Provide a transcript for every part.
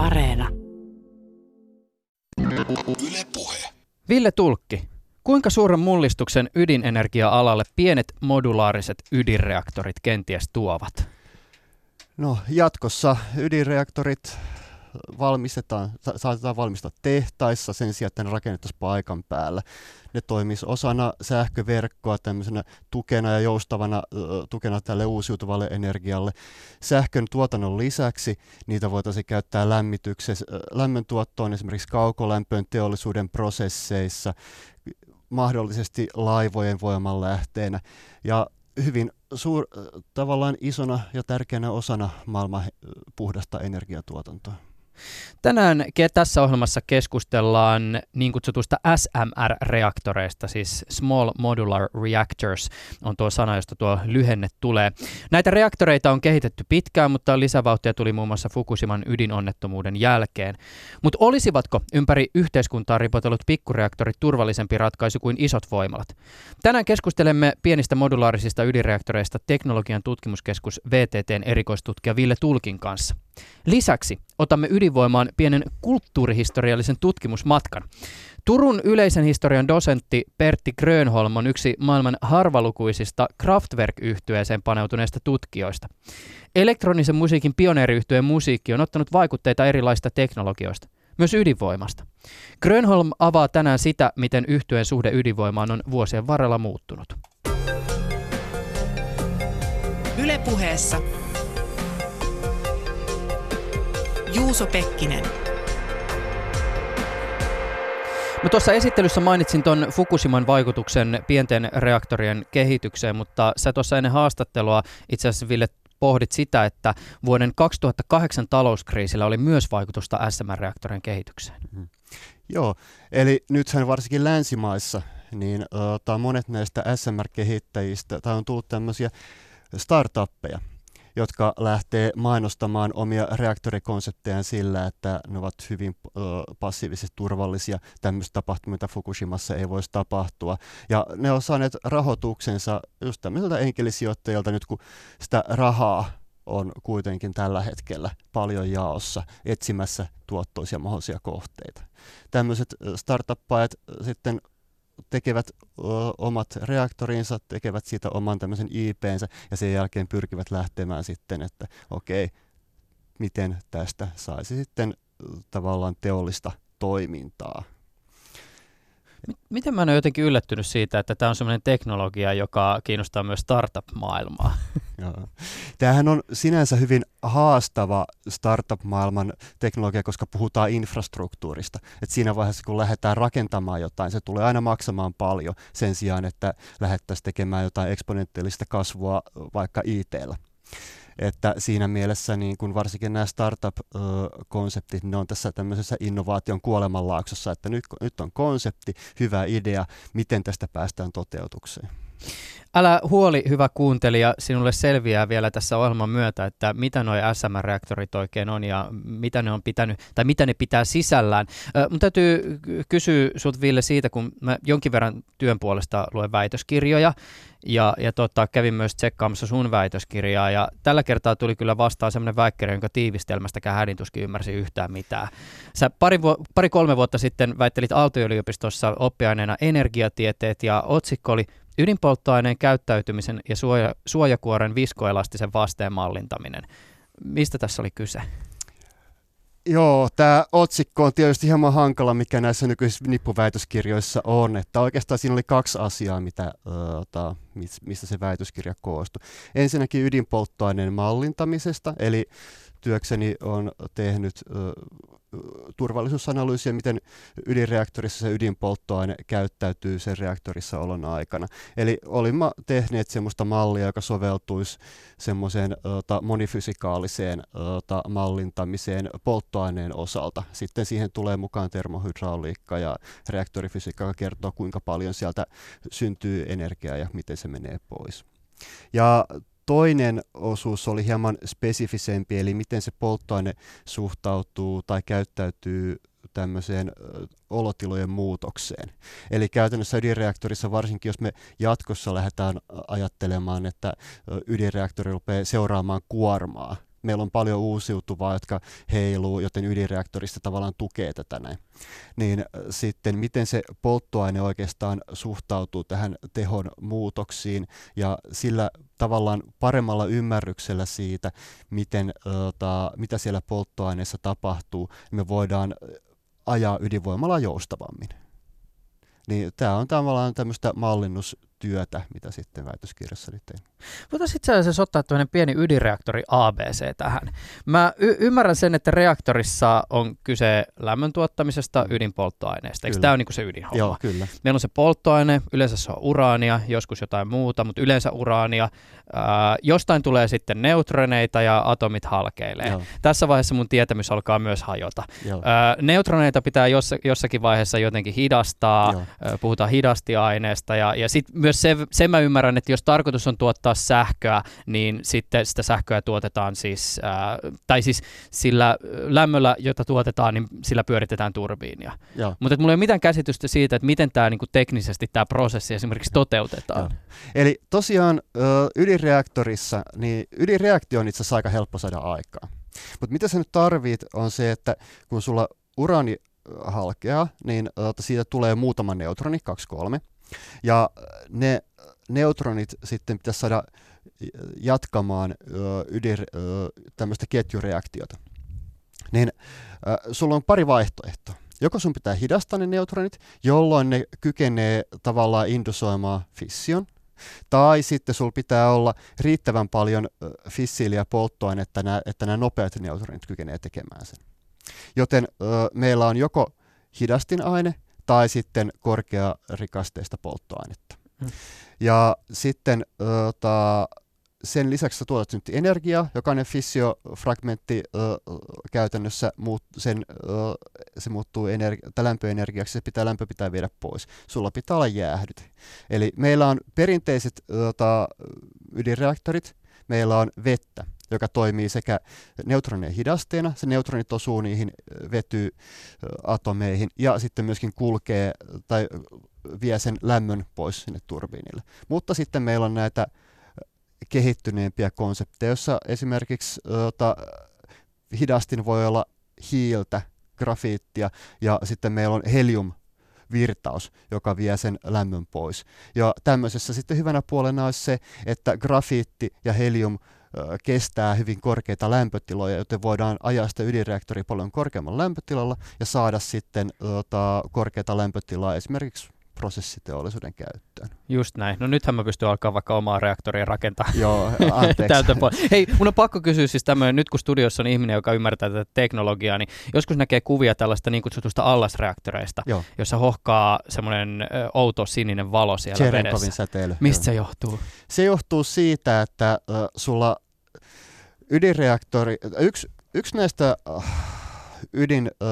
Areena. Yle Puhe. Ville Tulkki, kuinka suuren mullistuksen ydinenergia-alalle pienet modulaariset ydinreaktorit kenties tuovat? No jatkossa ydinreaktorit valmistetaan, sa- saatetaan valmistaa tehtaissa sen sijaan, että ne rakennettaisiin paikan päällä. Ne toimisi osana sähköverkkoa tämmöisenä tukena ja joustavana tukena tälle uusiutuvalle energialle. Sähkön tuotannon lisäksi niitä voitaisiin käyttää lämmityksessä, lämmöntuottoon esimerkiksi kaukolämpöön teollisuuden prosesseissa, mahdollisesti laivojen voimanlähteenä. Ja hyvin suur, tavallaan isona ja tärkeänä osana maailman puhdasta energiatuotantoa. Tänään tässä ohjelmassa keskustellaan niin kutsutusta SMR-reaktoreista, siis Small Modular Reactors on tuo sana, josta tuo lyhenne tulee. Näitä reaktoreita on kehitetty pitkään, mutta lisävauhtia tuli muun muassa Fukushiman ydinonnettomuuden jälkeen. Mutta olisivatko ympäri yhteiskuntaa ripotellut pikkureaktorit turvallisempi ratkaisu kuin isot voimalat? Tänään keskustelemme pienistä modulaarisista ydinreaktoreista teknologian tutkimuskeskus VTTn erikoistutkija Ville Tulkin kanssa. Lisäksi otamme ydinvoimaan pienen kulttuurihistoriallisen tutkimusmatkan. Turun yleisen historian dosentti Pertti Grönholm on yksi maailman harvalukuisista Kraftwerk-yhtyeeseen paneutuneista tutkijoista. Elektronisen musiikin pioneeriyhtyeen musiikki on ottanut vaikutteita erilaisista teknologioista, myös ydinvoimasta. Grönholm avaa tänään sitä, miten yhtyeen suhde ydinvoimaan on vuosien varrella muuttunut. Ylepuheessa Juuso Pekkinen. Mä tuossa esittelyssä mainitsin tuon Fukushiman vaikutuksen pienten reaktorien kehitykseen, mutta sä tuossa ennen haastattelua itse asiassa Ville pohdit sitä, että vuoden 2008 talouskriisillä oli myös vaikutusta SMR-reaktorien kehitykseen. Joo, eli nythän varsinkin länsimaissa, niin ota, monet näistä SMR-kehittäjistä, tai on tullut tämmöisiä startuppeja, jotka lähtee mainostamaan omia reaktorikonseptejaan sillä, että ne ovat hyvin passiivisesti turvallisia. Tämmöistä tapahtumia, Fukushimassa ei voisi tapahtua. Ja ne on saaneet rahoituksensa just tämmöisiltä enkelisijoittajilta nyt, kun sitä rahaa on kuitenkin tällä hetkellä paljon jaossa etsimässä tuottoisia mahdollisia kohteita. Tämmöiset startuppajat sitten tekevät omat reaktorinsa, tekevät siitä oman tämmöisen IPnsä ja sen jälkeen pyrkivät lähtemään sitten, että okei, miten tästä saisi sitten tavallaan teollista toimintaa. Miten mä oon jotenkin yllättynyt siitä, että tämä on sellainen teknologia, joka kiinnostaa myös startup-maailmaa? Tämähän on sinänsä hyvin haastava startup-maailman teknologia, koska puhutaan infrastruktuurilla. Et siinä vaiheessa, kun lähdetään rakentamaan jotain, se tulee aina maksamaan paljon sen sijaan, että lähdettäisiin tekemään jotain eksponentiaalista kasvua vaikka IT-llä. Että siinä mielessä niin kun varsinkin nämä startup-konseptit, ne on tässä tämmöisessä innovaation kuolemanlaaksossa, että nyt, nyt on konsepti, hyvä idea, miten tästä päästään toteutukseen. Älä huoli, hyvä kuuntelija, sinulle selviää vielä tässä ohjelman myötä, että mitä nuo SMR-reaktorit oikein on ja mitä ne on pitänyt, tai mitä ne pitää sisällään. Mun täytyy kysyä sut Ville siitä, kun mä jonkin verran työn puolesta luen väitöskirjoja, ja, ja tota, kävin myös tsekkaamassa sun väitöskirjaa, ja tällä kertaa tuli kyllä vastaan semmoinen väikkärä, jonka tiivistelmästäkään hädintuskin ymmärsi yhtään mitään. Sä pari, vu- pari-kolme vuotta sitten väittelit Aalto-yliopistossa oppiaineena energiatieteet, ja otsikko oli Ydinpolttoaineen käyttäytymisen ja suoja, suojakuoren viskoelastisen vasteen mallintaminen. Mistä tässä oli kyse? Joo, tämä otsikko on tietysti hieman hankala, mikä näissä nykyisissä nippuväitöskirjoissa on. Että oikeastaan siinä oli kaksi asiaa, mitä, ota, mistä se väitöskirja koostui. Ensinnäkin ydinpolttoaineen mallintamisesta, eli työkseni on tehnyt turvallisuusanalyysiä, miten ydinreaktorissa se ydinpolttoaine käyttäytyy sen reaktorissa olon aikana. Eli olimme tehneet semmoista mallia, joka soveltuisi semmoiseen monifysikaaliseen ota, mallintamiseen polttoaineen osalta. Sitten siihen tulee mukaan termohydrauliikka ja reaktorifysiikka, joka kertoo kuinka paljon sieltä syntyy energiaa ja miten se menee pois. Ja toinen osuus oli hieman spesifisempi, eli miten se polttoaine suhtautuu tai käyttäytyy tämmöiseen olotilojen muutokseen. Eli käytännössä ydinreaktorissa, varsinkin jos me jatkossa lähdetään ajattelemaan, että ydinreaktori rupeaa seuraamaan kuormaa, meillä on paljon uusiutuvaa, jotka heiluu, joten ydinreaktorista tavallaan tukee tätä näin. Niin äh, sitten miten se polttoaine oikeastaan suhtautuu tähän tehon muutoksiin ja sillä tavallaan paremmalla ymmärryksellä siitä, miten, ota, mitä siellä polttoaineessa tapahtuu, me voidaan ajaa ydinvoimalla joustavammin. Niin tämä on tavallaan tämmöistä mallinnustyötä, mitä sitten väitöskirjassa tein. Voitaisiin itse asiassa ottaa tämmöinen pieni ydinreaktori ABC tähän. Mä y- ymmärrän sen, että reaktorissa on kyse lämmön tuottamisesta mm. ydinpolttoaineesta. Eikö tämä ole niin se ydinhomma? Joo, kyllä. Meillä on se polttoaine, yleensä se on uraania, joskus jotain muuta, mutta yleensä uraania. Ää, jostain tulee sitten neutroneita ja atomit halkeilee. Joo. Tässä vaiheessa mun tietämys alkaa myös hajota. Ää, neutroneita pitää joss- jossakin vaiheessa jotenkin hidastaa, Ää, puhutaan hidastiaineesta ja, ja sitten myös se, sen mä ymmärrän, että jos tarkoitus on tuottaa sähköä, niin sitten sitä sähköä tuotetaan siis, ää, tai siis sillä lämmöllä, jota tuotetaan, niin sillä pyöritetään turbiinia. Mutta mulla ei ole mitään käsitystä siitä, että miten tämä niinku teknisesti tämä prosessi esimerkiksi toteutetaan. Joo. Eli tosiaan ydinreaktorissa, niin ydinreaktio on itse asiassa aika helppo saada aikaa. Mutta mitä sä nyt tarvit on se, että kun sulla urani halkeaa, niin siitä tulee muutama neutroni, kaksi kolme. Ja ne neutronit sitten pitäisi saada jatkamaan ydin, tämmöistä ketjureaktiota. Niin äh, sulla on pari vaihtoehtoa. Joko sun pitää hidastaa ne neutronit, jolloin ne kykenee tavallaan indusoimaan fission, tai sitten sulla pitää olla riittävän paljon fissiiliä polttoainetta, että nämä nopeat neutronit kykenee tekemään sen. Joten ö, meillä on joko hidastinaine tai sitten korkearikasteista polttoainetta. Hmm. Ja sitten ota, sen lisäksi sä tuotat nyt energiaa, jokainen fissiofragmentti ö, käytännössä muut, sen, ö, se muuttuu energi- lämpöenergiaksi, se pitää lämpö pitää viedä pois. Sulla pitää olla jäähdyt. Eli meillä on perinteiset ota, ydinreaktorit, meillä on vettä, joka toimii sekä neutronien hidasteena, se neutronit osuu niihin vetyatomeihin ja sitten myöskin kulkee tai vie sen lämmön pois sinne turbiinille. Mutta sitten meillä on näitä kehittyneempiä konsepteja, joissa esimerkiksi ota, hidastin voi olla hiiltä, grafiittia ja sitten meillä on helium virtaus, joka vie sen lämmön pois. Ja tämmöisessä sitten hyvänä puolena olisi se, että grafiitti ja helium kestää hyvin korkeita lämpötiloja, joten voidaan ajaa sitä ydinreaktoria paljon korkeammalla lämpötilalla ja saada sitten tota, korkeata lämpötilaa esimerkiksi prosessiteollisuuden käyttöön. Just näin. No nythän mä pystyn alkaa vaikka omaa reaktoria rakentaa. Joo, anteeksi. Hei, mun on pakko kysyä siis tämmöinen, nyt kun studiossa on ihminen, joka ymmärtää tätä teknologiaa, niin joskus näkee kuvia tällaista niin kutsutusta allasreaktoreista, Joo. jossa hohkaa semmoinen outo sininen valo siellä Cherenkovin vedessä. säteily. Mistä Joo. se johtuu? Se johtuu siitä, että äh, sulla ydinreaktori, yksi, yksi näistä äh, ydin, äh,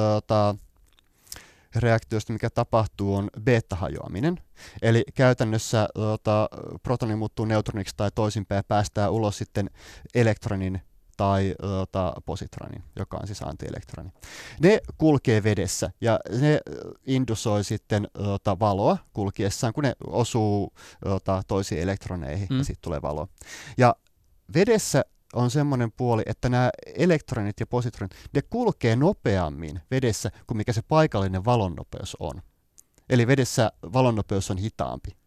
reaktiosta, mikä tapahtuu, on beta-hajoaminen. Eli käytännössä tuota, protoni muuttuu neutroniksi tai toisinpäin päästää ulos sitten elektronin tai tuota, positronin, joka on siis antielektroni. Ne kulkee vedessä ja ne indusoi sitten tuota, valoa kulkiessaan, kun ne osuu tuota, toisiin elektroneihin mm. ja sitten tulee valo. Ja vedessä on semmoinen puoli, että nämä elektronit ja positronit, ne kulkee nopeammin vedessä kuin mikä se paikallinen valonnopeus on. Eli vedessä valonnopeus on hitaampi.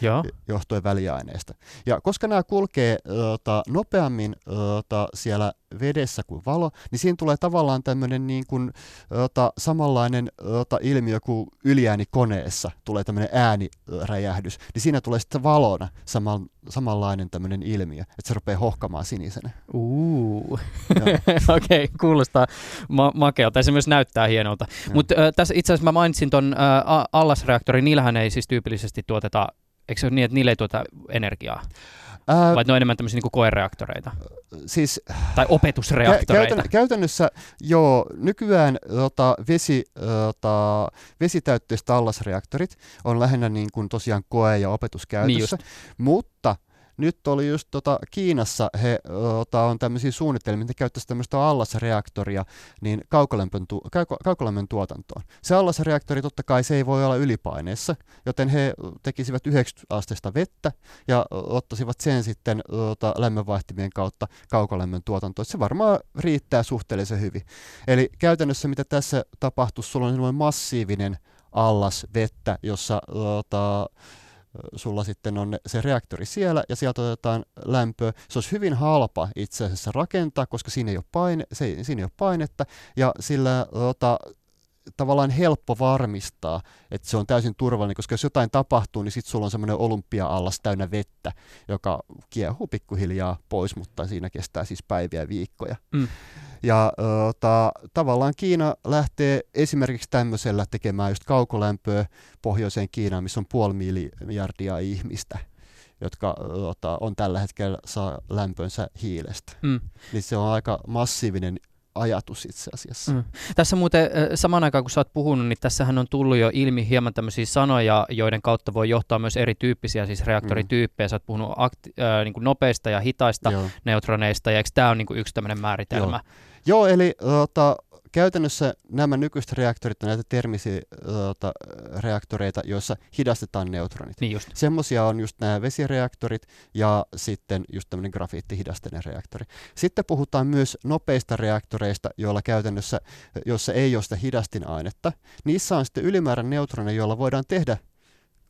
Joo. johtuen väliaineesta. Ja koska nämä kulkee ota, nopeammin ota, siellä vedessä kuin valo, niin siinä tulee tavallaan tämmöinen niin kuin, ota, samanlainen ota, ilmiö kuin yliääni koneessa tulee tämmöinen ääniräjähdys, niin siinä tulee sitten valona saman, samanlainen tämmöinen ilmiö, että se rupeaa hohkamaan sinisenä. Uuu, okei, okay, kuulostaa ma- makealta ja se myös näyttää hienolta. Mutta äh, tässä itse asiassa mä mainitsin ton äh, allasreaktorin, niillähän ei siis tyypillisesti tuoteta Eikö se ole niin, että niille ei tuota energiaa? Ää, Vai ne on enemmän tämmöisiä niin koereaktoreita? Siis, tai opetusreaktoreita? Käytän, käytännössä joo, nykyään tota, vesi, tota, vesitäytteiset allasreaktorit on lähinnä niin kuin tosiaan koe- ja opetuskäytössä, niin mutta nyt oli just tota, Kiinassa, he tota, on tämmöisiä suunnitelmia, että käyttäisi tämmöistä allasreaktoria niin kaukolämpön, tu- kauko- tuotantoon. Se allasreaktori totta kai se ei voi olla ylipaineessa, joten he tekisivät 90 asteista vettä ja ottaisivat sen sitten tota, lämmönvaihtimien kautta kaukolämmön tuotantoon. Se varmaan riittää suhteellisen hyvin. Eli käytännössä mitä tässä tapahtuu, sulla on massiivinen allas vettä, jossa tota, sulla sitten on se reaktori siellä ja sieltä otetaan lämpöä. Se olisi hyvin halpa itse asiassa rakentaa, koska siinä ei ole, paine, se, siinä ei ole painetta ja sillä tota, tavallaan helppo varmistaa, että se on täysin turvallinen, koska jos jotain tapahtuu, niin sitten sulla on semmoinen olympia-allas täynnä vettä, joka kiehuu pikkuhiljaa pois, mutta siinä kestää siis päiviä ja viikkoja. Mm. Ja ta, tavallaan Kiina lähtee esimerkiksi tämmöisellä tekemään just kaukolämpöä pohjoiseen Kiinaan, missä on puoli miljardia ihmistä jotka ota, on tällä hetkellä saa lämpönsä hiilestä. Mm. Niin se on aika massiivinen ajatus itse asiassa. Mm. Tässä muuten samaan aikaan, kun sä oot puhunut, niin tässähän on tullut jo ilmi hieman tämmöisiä sanoja, joiden kautta voi johtaa myös erityyppisiä siis reaktorityyppejä. Mm. Sä oot puhunut akti- äh, niin kuin nopeista ja hitaista Joo. neutroneista, ja eikö tämä ole niin yksi tämmöinen määritelmä? Joo, Joo eli tota, käytännössä nämä nykyiset reaktorit on näitä termisiä tota, reaktoreita, joissa hidastetaan neutronit. Niin just. Semmoisia on just nämä vesireaktorit ja sitten just tämmöinen grafiittihidasteinen reaktori. Sitten puhutaan myös nopeista reaktoreista, joilla käytännössä, jossa ei ole sitä hidastinainetta. Niissä on sitten ylimäärän neutroneja, joilla voidaan tehdä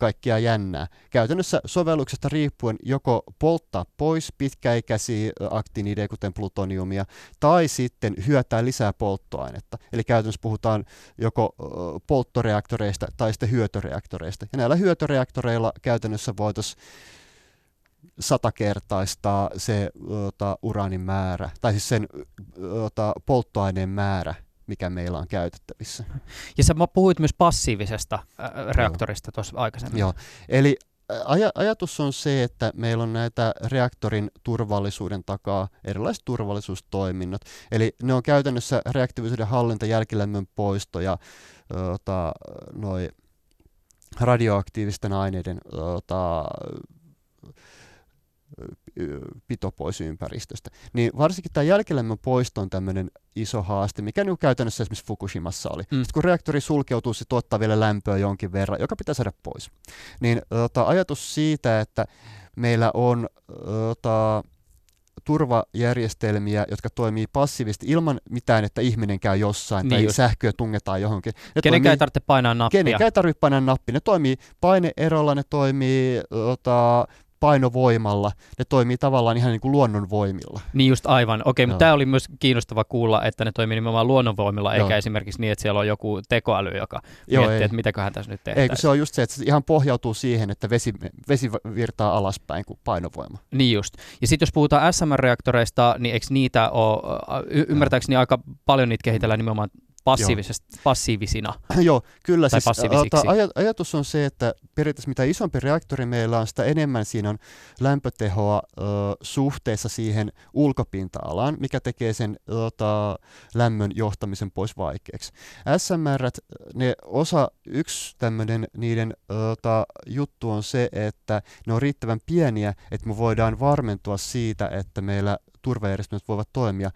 kaikkia jännää. Käytännössä sovelluksesta riippuen joko polttaa pois pitkäikäisiä aktinideja, kuten plutoniumia, tai sitten hyötää lisää polttoainetta. Eli käytännössä puhutaan joko polttoreaktoreista tai sitten hyötyreaktoreista. Ja näillä hyötyreaktoreilla käytännössä voitaisiin satakertaistaa se ota, uraanin määrä, tai siis sen ota, polttoaineen määrä, mikä meillä on käytettävissä. Ja sä puhuit myös passiivisesta reaktorista tuossa aikaisemmin. Joo, eli aj- ajatus on se, että meillä on näitä reaktorin turvallisuuden takaa erilaiset turvallisuustoiminnot. Eli ne on käytännössä reaktiivisuuden hallinta, jälkilämmön poisto ja ota, noi radioaktiivisten aineiden ota, pito pois ympäristöstä. Niin varsinkin tämä jälkilämmön poisto on tämmöinen iso haaste, mikä nyt käytännössä esimerkiksi Fukushimassa oli. Mm. Sitten kun reaktori sulkeutuu, se tuottaa vielä lämpöä jonkin verran, joka pitää saada pois. Niin tota, ajatus siitä, että meillä on tota, turvajärjestelmiä, jotka toimii passiivisesti ilman mitään, että ihminen käy jossain niin tai just. sähköä tungetaan johonkin. Ne Kenenkään toimii, ei tarvitse painaa nappia. Kenenkään ei tarvitse painaa nappia. Ne toimii paineerolla, ne toimii ota, painovoimalla, ne toimii tavallaan ihan niin kuin luonnonvoimilla. Niin just aivan. Okei, mutta tämä oli myös kiinnostava kuulla, että ne toimii nimenomaan luonnonvoimilla, Joo. eikä esimerkiksi niin, että siellä on joku tekoäly, joka Joo, miettii, ei. että mitäköhän tässä nyt tehdään. Eikö se on just se, että se ihan pohjautuu siihen, että vesi, vesi virtaa alaspäin kuin painovoima. Niin just. Ja sitten jos puhutaan SMR-reaktoreista, niin eikö niitä ole, y- ymmärtääkseni aika paljon niitä kehitellään nimenomaan passiivisina. Joo, kyllä. Tai siis, aj- ajatus on se, että periaatteessa mitä isompi reaktori meillä on, sitä enemmän siinä on lämpötehoa ö, suhteessa siihen ulkopinta-alaan, mikä tekee sen ota, lämmön johtamisen pois vaikeaksi. SMR, ne osa, yksi tämmöinen niiden ota, juttu on se, että ne on riittävän pieniä, että me voidaan varmentua siitä, että meillä turvajärjestelmät voivat toimia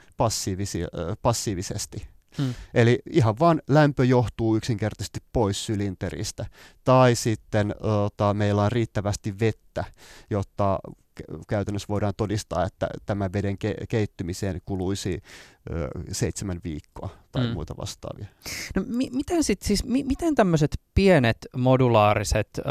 passiivisesti. Hmm. Eli ihan vaan lämpö johtuu yksinkertaisesti pois sylinteristä. Tai sitten ota, meillä on riittävästi vettä, jotta käytännössä voidaan todistaa, että tämä veden ke- keittymiseen kuluisi ö, seitsemän viikkoa tai mm. muita vastaavia. No, mi- miten, sit, siis, mi- miten tämmöiset pienet modulaariset ö,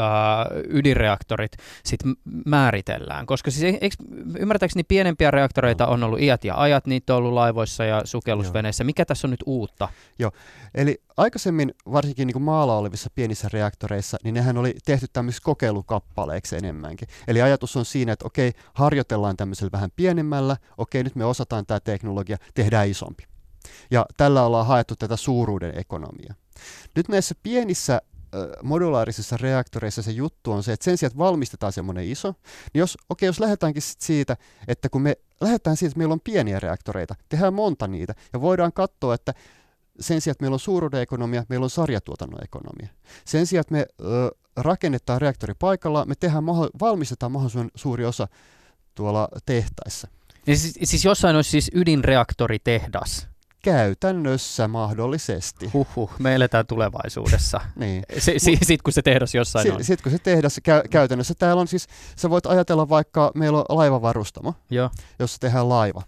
ydinreaktorit sit määritellään? Koska siis, eikö, ymmärtääkseni pienempiä reaktoreita no. on ollut iät ja ajat, niitä on ollut laivoissa ja sukellusveneissä. Mikä tässä on nyt uutta? Joo, eli aikaisemmin varsinkin niin kuin maalla olevissa pienissä reaktoreissa, niin nehän oli tehty tämmöisiksi kokeilukappaleiksi enemmänkin. Eli ajatus on siinä, että okei, harjoitellaan tämmöisellä vähän pienemmällä, okei, nyt me osataan tämä teknologia, tehdään isompi. Ja tällä ollaan haettu tätä suuruuden ekonomiaa. Nyt näissä pienissä modulaarisissa reaktoreissa se juttu on se, että sen sijaan, että valmistetaan semmoinen iso, niin jos, okei, jos lähdetäänkin sit siitä, että kun me lähdetään siitä, että meillä on pieniä reaktoreita, tehdään monta niitä, ja voidaan katsoa, että sen sijaan, että meillä on suuruuden ekonomia, meillä on sarjatuotannon ekonomia. Sen sijaan, että me ö, rakennetaan reaktori paikalla, me tehdään, valmistetaan mahdollisimman suuri osa tuolla tehtaissa. Ja siis, siis jossain olisi siis ydinreaktoritehdas. Käytännössä mahdollisesti. Huhhuh, me eletään tulevaisuudessa. Niin. Si- si- Sitten kun se tehdas jossain Si- on. Sitten kun se tehdas kä- käytännössä, täällä on siis, sä voit ajatella vaikka, meillä on laivavarustamo, Joo. jossa tehdään laiva.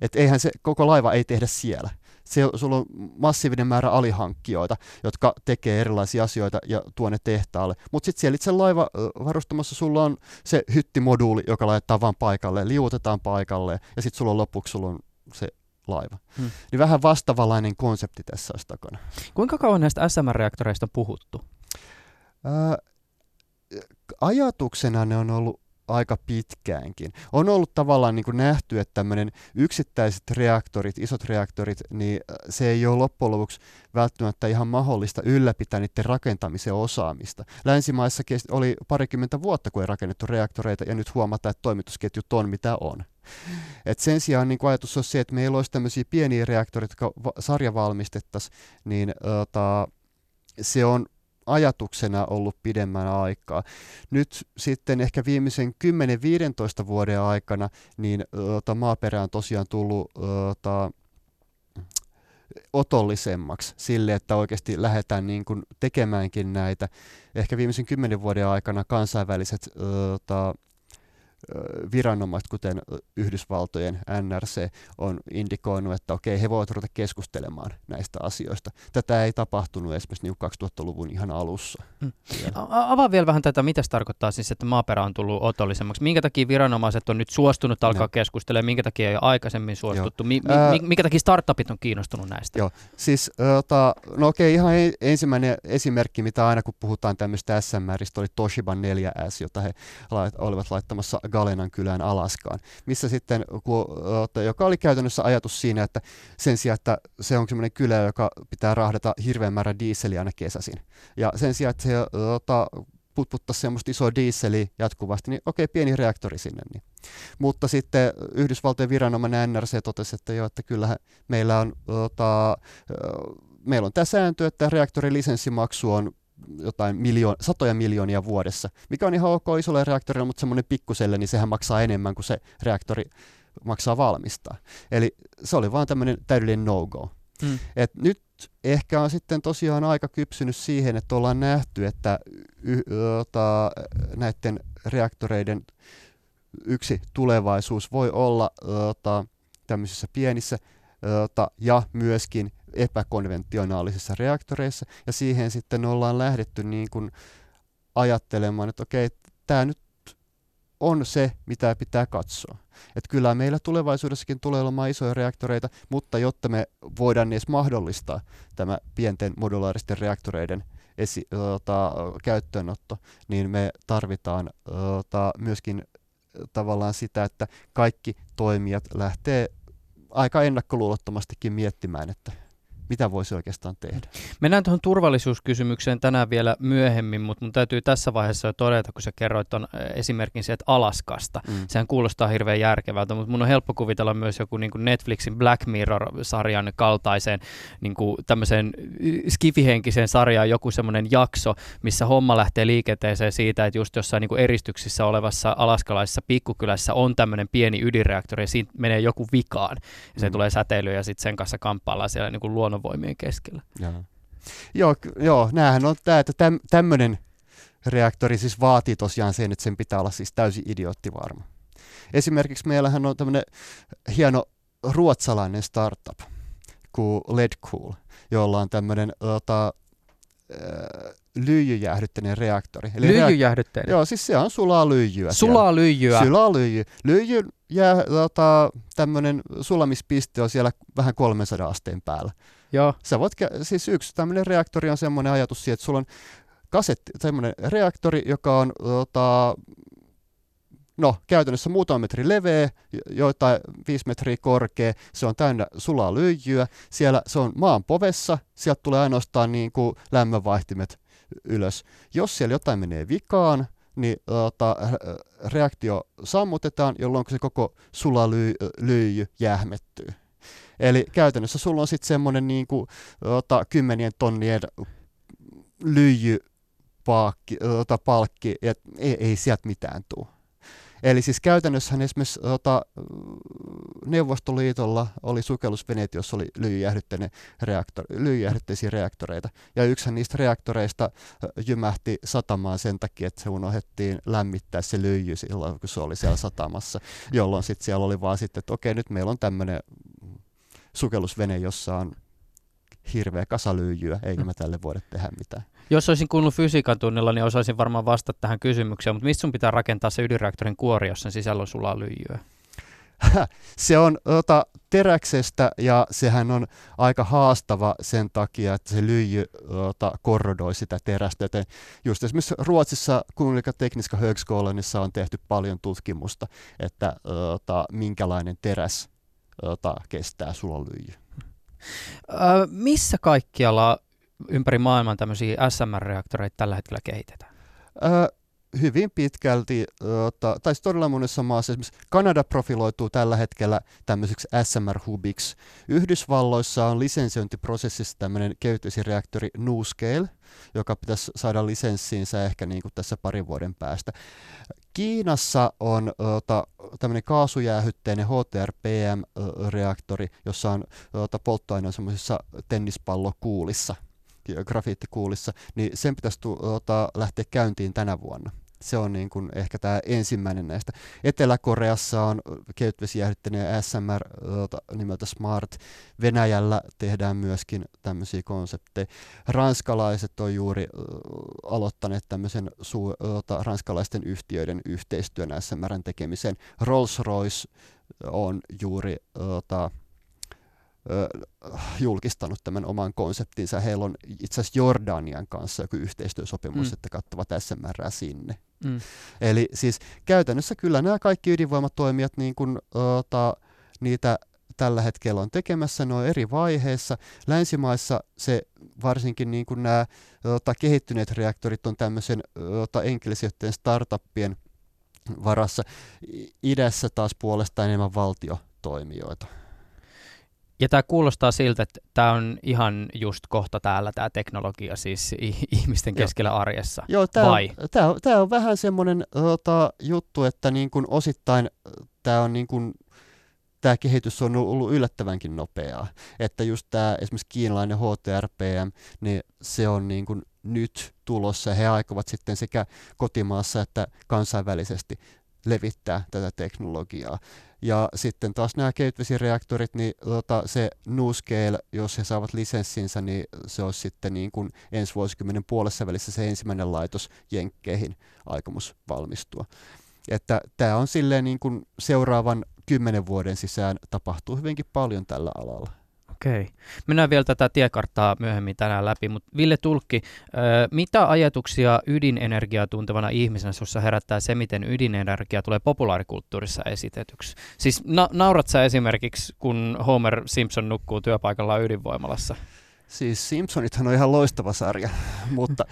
Et eihän se, koko laiva ei tehdä siellä. Se, sulla on massiivinen määrä alihankkijoita, jotka tekee erilaisia asioita ja tuo ne tehtaalle. Mutta sitten siellä itse laivavarustamassa sulla on se hyttimoduuli, joka laitetaan vaan paikalle, liuutetaan paikalle ja sitten sulla on lopuksi sulla on se laiva. Hmm. Niin vähän vastavalainen konsepti tässä olisi takana. Kuinka kauan näistä SMR-reaktoreista on puhuttu? Ää, ajatuksena ne on ollut aika pitkäänkin. On ollut tavallaan niin kuin nähty, että tämmöinen yksittäiset reaktorit, isot reaktorit, niin äh, se ei ole loppujen lopuksi välttämättä ihan mahdollista ylläpitää niiden rakentamisen osaamista. Länsimaissa oli parikymmentä vuotta, kun ei rakennettu reaktoreita, ja nyt huomataan, että toimitusketjut on mitä on. Et sen sijaan niin ajatus on se, että meillä olisi tämmöisiä pieniä reaktoreita, jotka va- sarjavalmistettaisiin, niin ota, se on ajatuksena ollut pidemmän aikaa. Nyt sitten ehkä viimeisen 10-15 vuoden aikana niin ota, maaperä on tosiaan tullut ota, otollisemmaksi sille, että oikeasti lähdetään niin kuin tekemäänkin näitä. Ehkä viimeisen kymmenen vuoden aikana kansainväliset ota, viranomaiset, kuten Yhdysvaltojen NRC, on indikoinut, että okei, he voivat ruveta keskustelemaan näistä asioista. Tätä ei tapahtunut esimerkiksi niin 2000-luvun ihan alussa. Mm. A- avaa vielä vähän tätä, mitä se tarkoittaa siis, että maaperä on tullut otollisemmaksi. Minkä takia viranomaiset on nyt suostunut alkaa Joo. keskustelemaan, minkä takia ei ole aikaisemmin suostuttu, mi- mi- minkä takia startupit on kiinnostunut näistä? Joo. Siis, ota, no okei, ihan e- ensimmäinen esimerkki, mitä aina kun puhutaan tämmöistä SMRistä, oli Toshiba 4S, jota he lait, olivat laittamassa Galenan kylään Alaskaan, missä sitten, joka oli käytännössä ajatus siinä, että sen sijaan, että se on semmoinen kylä, joka pitää rahdata hirveän määrän diiseliä aina kesäisin, ja sen sijaan, että se ota, putputtaisi semmoista isoa diisseliä jatkuvasti, niin okei, pieni reaktori sinne. Niin. Mutta sitten Yhdysvaltojen viranomainen NRC totesi, että joo, että kyllähän meillä on, ota, meillä on tämä sääntö, että reaktorin lisenssimaksu on jotain miljoon, satoja miljoonia vuodessa, mikä on ihan ok isolle reaktorille, mutta semmoinen pikkuselle, niin sehän maksaa enemmän kuin se reaktori maksaa valmistaa. Eli se oli vaan tämmöinen täydellinen no-go. Mm. Et nyt ehkä on sitten tosiaan aika kypsynyt siihen, että ollaan nähty, että y- ota, näiden reaktoreiden yksi tulevaisuus voi olla ota, tämmöisissä pienissä ota, ja myöskin epäkonventionaalisissa reaktoreissa, ja siihen sitten ollaan lähdetty niin kuin ajattelemaan, että okei, tämä nyt on se, mitä pitää katsoa. Että kyllä meillä tulevaisuudessakin tulee olemaan isoja reaktoreita, mutta jotta me voidaan edes mahdollistaa tämä pienten modulaaristen reaktoreiden esi- ota, käyttöönotto, niin me tarvitaan ota, myöskin tavallaan sitä, että kaikki toimijat lähtee aika ennakkoluulottomastikin miettimään, että mitä voisi oikeastaan tehdä. Mennään tuohon turvallisuuskysymykseen tänään vielä myöhemmin, mutta mun täytyy tässä vaiheessa jo todeta, kun sä kerroit äh, esimerkin sieltä Alaskasta. Mm. Sehän kuulostaa hirveän järkevältä, mutta mun on helppo kuvitella myös joku niin kuin Netflixin Black Mirror-sarjan kaltaiseen niin kuin tämmöiseen skifihenkiseen sarjaan joku semmoinen jakso, missä homma lähtee liikenteeseen siitä, että just jossain niin kuin eristyksissä olevassa alaskalaisessa pikkukylässä on tämmöinen pieni ydinreaktori ja siinä menee joku vikaan ja se Mm. tulee säteily ja sitten sen kanssa kamppaillaan siellä niin kuin luonnonvoimien keskellä. Joo, joo, joo näähän on tämä, että täm, tämmöinen reaktori siis vaatii tosiaan sen, että sen pitää olla siis täysin idioottivarma. Esimerkiksi meillähän on tämmöinen hieno ruotsalainen startup kuin LedCool, jolla on tämmöinen tota, äh, lyijyjäähdytteinen reaktori. Eli reak-. Joo, siis se on sulaa lyijyä. siellä. Sulaa lyijyä. Sulaa lyijy. Lyijyn jää, tota, tämmöinen sulamispiste on siellä vähän 300 asteen päällä. Joo. Sä voit, siis yksi tämmöinen reaktori on semmoinen ajatus siihen, että sulla on kasetti, semmoinen reaktori, joka on tota, no, käytännössä muutama metri leveä, jo- joitain viisi metriä korkea, se on täynnä sulaa lyijyä, siellä se on maan povessa, sieltä tulee ainoastaan niin kuin lämmönvaihtimet ylös. Jos siellä jotain menee vikaan, niin tota, reaktio sammutetaan, jolloin se koko sulalyijy jähmettyy. Eli käytännössä sulla on sitten semmoinen niin kuin, ota, kymmenien tonnien lyijypaakki, ota, palkki, ja ei, ei sieltä mitään tule. Eli siis käytännössähän esimerkiksi ota, Neuvostoliitolla oli sukellusveneet, joissa oli lyijyjäähdytteisiä reaktoreita. Ja yksihän niistä reaktoreista jymähti satamaan sen takia, että se unohdettiin lämmittää se lyijy silloin, kun se oli siellä satamassa. Jolloin sitten siellä oli vaan sitten, että okei, nyt meillä on tämmöinen sukellusvene, jossa on hirveä kasalyijyä, eikä me tälle voida tehdä mitään. Jos olisin kuullut fysiikan tunnilla, niin osaisin varmaan vastata tähän kysymykseen, mutta mistä sun pitää rakentaa se ydinreaktorin kuori, jos sen sisällä on sulaa lyijyä? se on ota, teräksestä ja sehän on aika haastava sen takia, että se lyijy ota, korrodoi sitä terästä. Joten just esimerkiksi Ruotsissa Kungliga Tekniska Högskolanissa on tehty paljon tutkimusta, että ota, minkälainen teräs ota, kestää sulalyijy. Öö, missä kaikkialla ympäri maailman tämmöisiä SMR-reaktoreita tällä hetkellä kehitetään? Öö, hyvin pitkälti, tai todella monessa maassa, esimerkiksi Kanada profiloituu tällä hetkellä tämmöiseksi SMR-hubiksi. Yhdysvalloissa on lisensiointiprosessissa tämmöinen reaktori NuScale, joka pitäisi saada lisenssiinsä ehkä niin kuin tässä parin vuoden päästä. Kiinassa on tämmöinen kaasujäähytteinen HTRPM-reaktori, jossa on ota, polttoaine semmoisissa tennispallokuulissa, grafiittikuulissa, niin sen pitäisi ota, lähteä käyntiin tänä vuonna se on niin kuin ehkä tämä ensimmäinen näistä. Etelä-Koreassa on kehitysjäähdyttäinen SMR nimeltä Smart. Venäjällä tehdään myöskin tämmöisiä konsepteja. Ranskalaiset on juuri aloittaneet tämmöisen su- ranskalaisten yhtiöiden yhteistyön SMRn tekemiseen. Rolls-Royce on juuri ota, julkistanut tämän oman konseptinsa. Heillä on itse asiassa Jordanian kanssa joku yhteistyösopimus, mm. että kattavat SMR sinne. Mm. Eli siis käytännössä kyllä nämä kaikki ydinvoimatoimijat niin kuin, ota, niitä tällä hetkellä on tekemässä, ne on eri vaiheissa. Länsimaissa se varsinkin niin kuin nämä ota, kehittyneet reaktorit on tämmöisen ota, enkelisijoitteen startuppien varassa. Idässä taas puolestaan enemmän valtiotoimijoita. Ja tämä kuulostaa siltä, että tämä on ihan just kohta täällä tämä teknologia siis ihmisten keskellä Joo. arjessa, Joo, tämä vai? On, tämä, on, tämä on vähän semmoinen tota, juttu, että niin kuin osittain tämä on niin kuin tämä kehitys on ollut yllättävänkin nopeaa. Että just tämä esimerkiksi kiinalainen HTRPM, niin se on niin kuin nyt tulossa he aikovat sitten sekä kotimaassa että kansainvälisesti levittää tätä teknologiaa. Ja sitten taas nämä kevytvesireaktorit, niin tota, se NuScale, jos he saavat lisenssinsä, niin se olisi sitten niin kuin ensi vuosikymmenen puolessa välissä se ensimmäinen laitos Jenkkeihin aikomus valmistua. Että tämä on silleen niin kuin seuraavan kymmenen vuoden sisään tapahtuu hyvinkin paljon tällä alalla. Okei. Mennään vielä tätä tiekarttaa myöhemmin tänään läpi, mutta Ville Tulkki, mitä ajatuksia ydinenergiaa tuntevana ihmisenä sinussa herättää se, miten ydinenergia tulee populaarikulttuurissa esitetyksi? Siis na- naurat sä esimerkiksi, kun Homer Simpson nukkuu työpaikallaan ydinvoimalassa? Siis Simpsonithan on ihan loistava sarja, mutta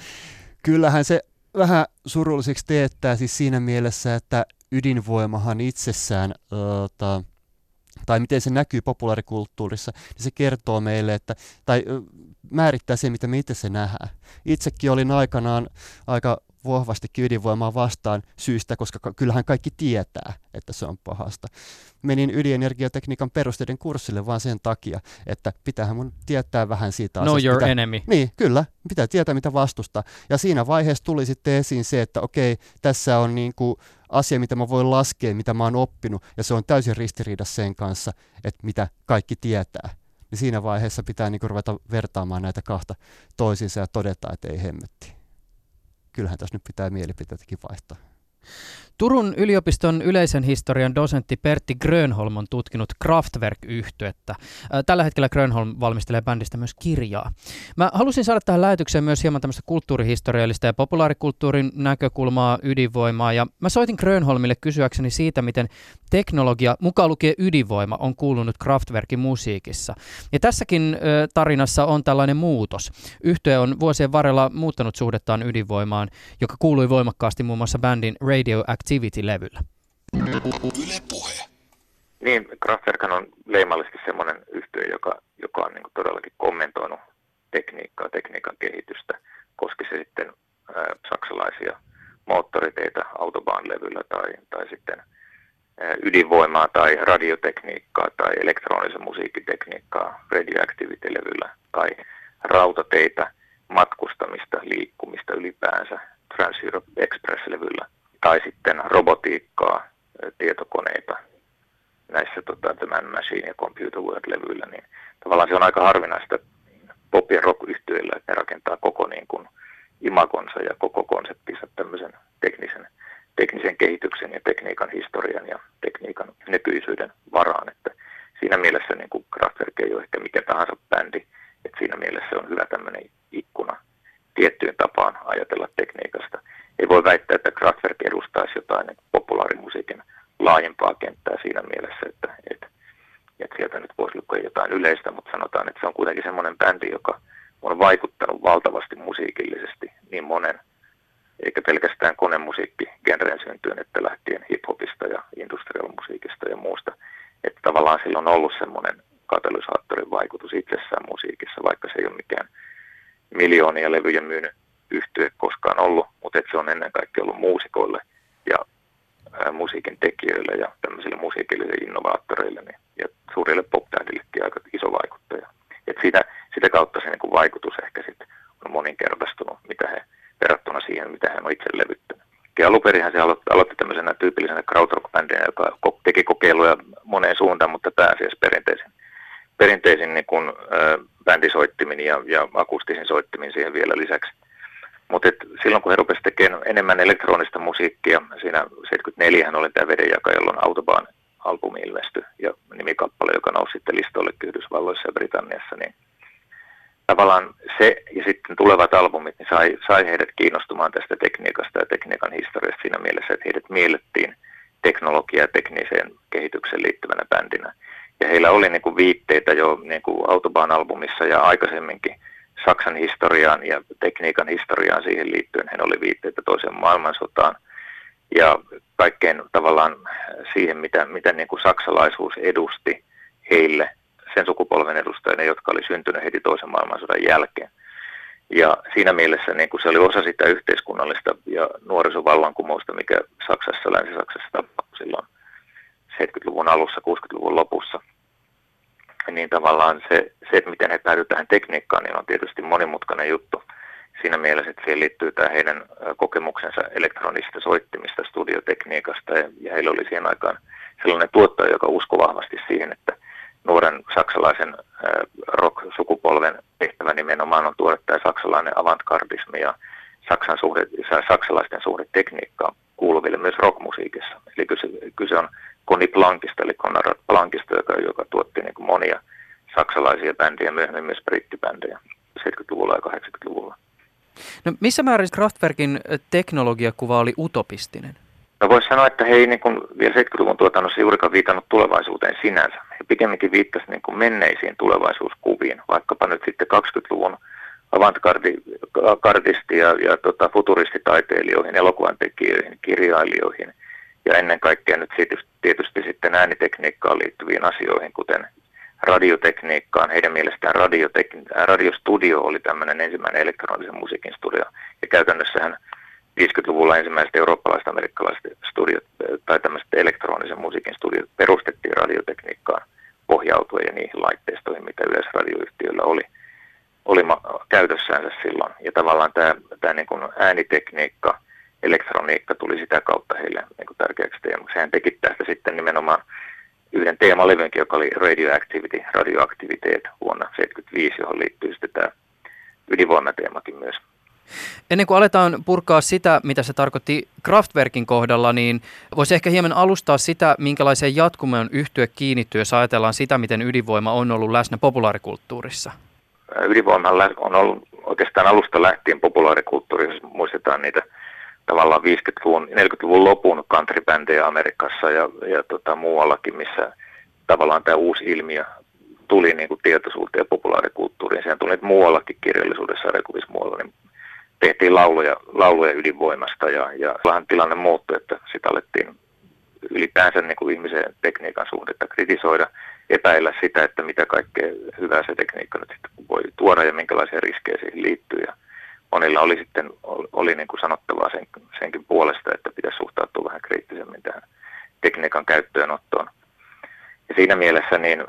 kyllähän se vähän surulliseksi teettää siis siinä mielessä, että ydinvoimahan itsessään uh, tai miten se näkyy populaarikulttuurissa, niin se kertoo meille, että, tai määrittää se, mitä me itse se nähdään. Itsekin olin aikanaan aika vahvasti ydinvoimaa vastaan syystä, koska kyllähän kaikki tietää, että se on pahasta. Menin ydinenergiatekniikan perusteiden kurssille vaan sen takia, että pitäähän mun tietää vähän siitä Know asiasta. your pitää, enemy. Niin, kyllä. Pitää tietää, mitä vastustaa. Ja siinä vaiheessa tuli sitten esiin se, että okei, tässä on niin kuin asia, mitä mä voin laskea, mitä mä oon oppinut, ja se on täysin ristiriidassa sen kanssa, että mitä kaikki tietää. Niin siinä vaiheessa pitää niin ruveta vertaamaan näitä kahta toisiinsa ja todeta, että ei hemmetti. Kyllähän tässä nyt pitää mielipiteitäkin vaihtaa. Turun yliopiston yleisen historian dosentti Pertti Grönholm on tutkinut Kraftwerk-yhtyettä. Tällä hetkellä Grönholm valmistelee bändistä myös kirjaa. Mä halusin saada tähän lähetykseen myös hieman tämmöistä kulttuurihistoriallista ja populaarikulttuurin näkökulmaa, ydinvoimaa. Ja mä soitin Grönholmille kysyäkseni siitä, miten teknologia, mukaan lukien ydinvoima, on kuulunut Kraftwerkin musiikissa. Ja tässäkin tarinassa on tällainen muutos. Yhtye on vuosien varrella muuttanut suhdettaan ydinvoimaan, joka kuului voimakkaasti muun muassa bändin Radioactivity-levyllä. Yle puhe. Niin, Kraftwerk on leimallisesti semmoinen yhtiö, joka, joka on niin todellakin kommentoinut tekniikkaa, tekniikan kehitystä, koski se sitten ää, saksalaisia moottoriteitä autobaanlevyllä tai, tai sitten ydinvoimaa tai radiotekniikkaa tai elektronisen musiikkitekniikkaa radioactivity-levyllä tai rautateitä, matkustamista, liikkumista ylipäänsä Trans-Europe Express-levyllä tai sitten robotiikkaa, tietokoneita näissä tota, tämän Machine ja Computer World-levyillä, niin tavallaan se on aika harvinaista pop- ja rock että ne rakentaa koko niin kuin, imagonsa ja koko konseptinsa tämmöisen teknisen, teknisen kehityksen ja tekniikan historian ja tekniikan nykyisyyden varaan. Että siinä mielessä niin kuin Kraftwerk ei ole ehkä mikä tahansa bändi, että siinä mielessä on hyvä tämmöinen ikkuna tiettyyn tapaan ajatella tekniikasta. Ei voi väittää, että Kraftwerk edustaisi jotain niin populaarimusiikin laajempaa kenttää siinä mielessä, että, että, että sieltä nyt voisi lukea jotain yleistä, mutta sanotaan, että se on kuitenkin semmoinen bändi, joka on vaikuttanut valtavasti musiikillisesti niin monen, eikä pelkästään konemusiikki genren syntyyn, että lähtien hiphopista ja industrial musiikista ja muusta. Että tavallaan sillä on ollut semmoinen katalysaattorin vaikutus itsessään musiikissa, vaikka se ei ole mikään miljoonia levyjä myynyt yhtye koskaan ollut, mutta että se on ennen kaikkea ollut muusikoille ja ää, musiikin tekijöille ja tämmöisille musiikillisille innovaattoreille niin, ja suurille pop aika iso vaikuttaja. Et siitä, sitä kautta se niin kuin vaikutus ehkä sitten on moninkertaistunut, mitä he, verrattuna siihen, mitä hän on itse levyttänyt. Ja aluperinhän se aloitti, aloitti tämmöisenä tyypillisenä krautrock-bändinä, joka teki kokeiluja moneen suuntaan, mutta pääasiassa perinteisin, perinteisin niin kuin, äh, bändisoittimin ja, ja akustisin soittimin siihen vielä lisäksi. Mutta silloin kun he rupesivat tekemään enemmän elektronista musiikkia, siinä 74 oli tämä vedenjaka, jolloin Autobahn albumi ilmestyi ja nimikappale, joka nousi sitten listoille Yhdysvalloissa ja Britanniassa, niin tavallaan se ja sitten tulevat albumit niin sai, sai heidät kiinnostumaan tästä tekniikasta ja tekniikan historiasta siinä mielessä, että heidät miellettiin teknologia- ja tekniseen kehitykseen liittyvänä bändinä. Ja heillä oli niin kuin viitteitä jo niin kuin Autobahn-albumissa ja aikaisemminkin Saksan historiaan ja tekniikan historiaan siihen liittyen. Heillä oli viitteitä toiseen maailmansotaan ja kaikkeen tavallaan siihen, mitä, mitä niin kuin saksalaisuus edusti heille, sen sukupolven edustajille, jotka oli syntynyt heti toisen maailmansodan jälkeen. Ja siinä mielessä niin kuin se oli osa sitä yhteiskunnallista ja nuorisovallankumousta, mikä Saksassa, Länsi-Saksassa tapahtui silloin 70-luvun alussa, 60-luvun lopussa. Niin tavallaan se, se, että miten he päätyivät tähän tekniikkaan, niin on tietysti monimutkainen juttu siinä mielessä, että siihen liittyy tämä heidän kokemuksensa elektronista soittimista, studiotekniikasta ja, ja heillä oli siihen aikaan sellainen tuottaja, joka uskoi vahvasti siihen, että nuoren saksalaisen rock-sukupolven tehtävä nimenomaan on tuoda tämä saksalainen avantgardismi ja Saksan suhde, saksalaisten suhde tekniikkaan kuuluville myös rockmusiikissa. Eli kyse, kyse on Conny Plankista, eli Conrad Plankista, joka, joka tuotti niin kuin monia saksalaisia bändejä, myöhemmin myös brittibändejä 70-luvulla ja 80-luvulla. No missä määrin Kraftwerkin teknologiakuva oli utopistinen? No voisi sanoa, että he ei niin kuin vielä 70-luvun tuotannossa juurikaan viitannut tulevaisuuteen sinänsä. He pikemminkin viittasivat niin kuin menneisiin tulevaisuuskuviin, vaikkapa nyt sitten 20-luvun avantgardisti ja, ja tota, futuristitaiteilijoihin, elokuvan tekijöihin, kirjailijoihin ja ennen kaikkea nyt tietysti, sitten äänitekniikkaan liittyviin asioihin, kuten radiotekniikkaan. Heidän mielestään radiotek- radiostudio oli tämmöinen ensimmäinen elektronisen musiikin studio. Ja käytännössähän 50-luvulla ensimmäiset eurooppalaiset amerikkalaiset studiot tai tämmöiset elektronisen musiikin studiot perustettiin radiotekniikkaan pohjautuen ja niihin laitteistoihin, mitä yleisradioyhtiöillä oli, oli käytössään silloin. Ja tavallaan tämä, tämä niin kuin äänitekniikka, elektroniikka tuli sitä kautta heille niin kuin tärkeäksi teemaksi. Hän teki tästä sitten nimenomaan yhden teemalevynkin, joka oli Radioactivity, radioaktiviteet vuonna 1975, johon liittyy sitten tämä ydinvoimateemakin myös. Ennen kuin aletaan purkaa sitä, mitä se tarkoitti Kraftwerkin kohdalla, niin voisi ehkä hieman alustaa sitä, minkälaiseen jatkumoon yhtyä kiinnittyy, jos ajatellaan sitä, miten ydinvoima on ollut läsnä populaarikulttuurissa. Ydinvoima on ollut oikeastaan alusta lähtien populaarikulttuurissa, jos muistetaan niitä tavallaan 50-luvun, 40-luvun lopun countrybändejä Amerikassa ja, ja tota, muuallakin, missä tavallaan tämä uusi ilmiö tuli niin kuin tietoisuuteen ja populaarikulttuuriin. Sehän tuli muuallakin kirjallisuudessa, rekuvissa muualla, niin tehtiin lauluja, lauluja ydinvoimasta ja, ja vähän tilanne muuttui, että sitä alettiin ylipäänsä niin kuin ihmisen tekniikan suhdetta kritisoida, epäillä sitä, että mitä kaikkea hyvää se tekniikka nyt voi tuoda ja minkälaisia riskejä siihen liittyy. Ja monilla oli sitten oli niin kuin sanottavaa sen, senkin puolesta, että pitäisi suhtautua vähän kriittisemmin tähän tekniikan käyttöönottoon. Ja siinä mielessä niin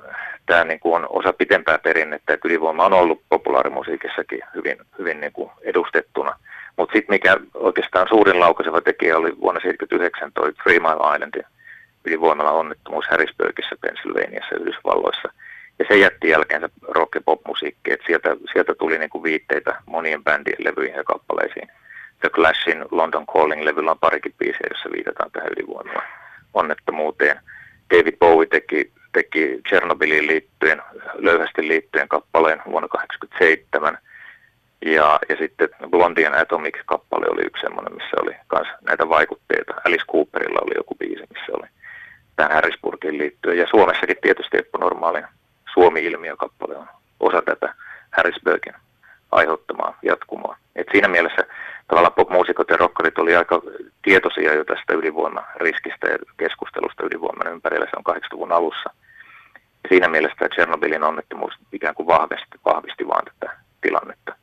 tämä niin kuin on osa pitempää perinnettä, että ydinvoima on ollut populaarimusiikissakin hyvin, hyvin niin kuin edustettuna. Mutta sitten mikä oikeastaan suurin laukaiseva tekijä oli vuonna 1979 toi Three Mile Islandin ydinvoimalla onnettomuus Harrisburgissa, Pennsylvaniassa, Yhdysvalloissa. Ja se jätti jälkeensä rock- ja pop-musiikki, että sieltä, sieltä tuli niin kuin viitteitä monien bändien levyihin ja kappaleisiin. The Clashin London Calling-levyllä on parikin biisiä, jossa viitataan tähän ydinvoimalla onnettomuuteen. David Bowie teki, teki Chernobyliin liittyen, löyhästi liittyen kappaleen vuonna 1987. Ja, ja sitten Blondien Atomic-kappale oli yksi semmoinen, missä oli myös näitä vaikutteita. Alice Cooperilla oli joku biisi, missä oli tähän Harrisburgiin liittyen. Ja Suomessakin tietysti Eppu Normaalin Suomi-ilmiökappale on osa tätä Harrisburgin aiheuttamaa jatkumoa. Et siinä mielessä tavallaan popmuusikot ja rockerit oli aika tietoisia jo tästä ydinvoimariskistä ja keskustelusta ydinvoiman ympärillä. Se on 80-luvun alussa. Ja siinä mielessä Chernobylin onnettomuus ikään kuin vahvisti, vahvisti vaan tätä tilannetta.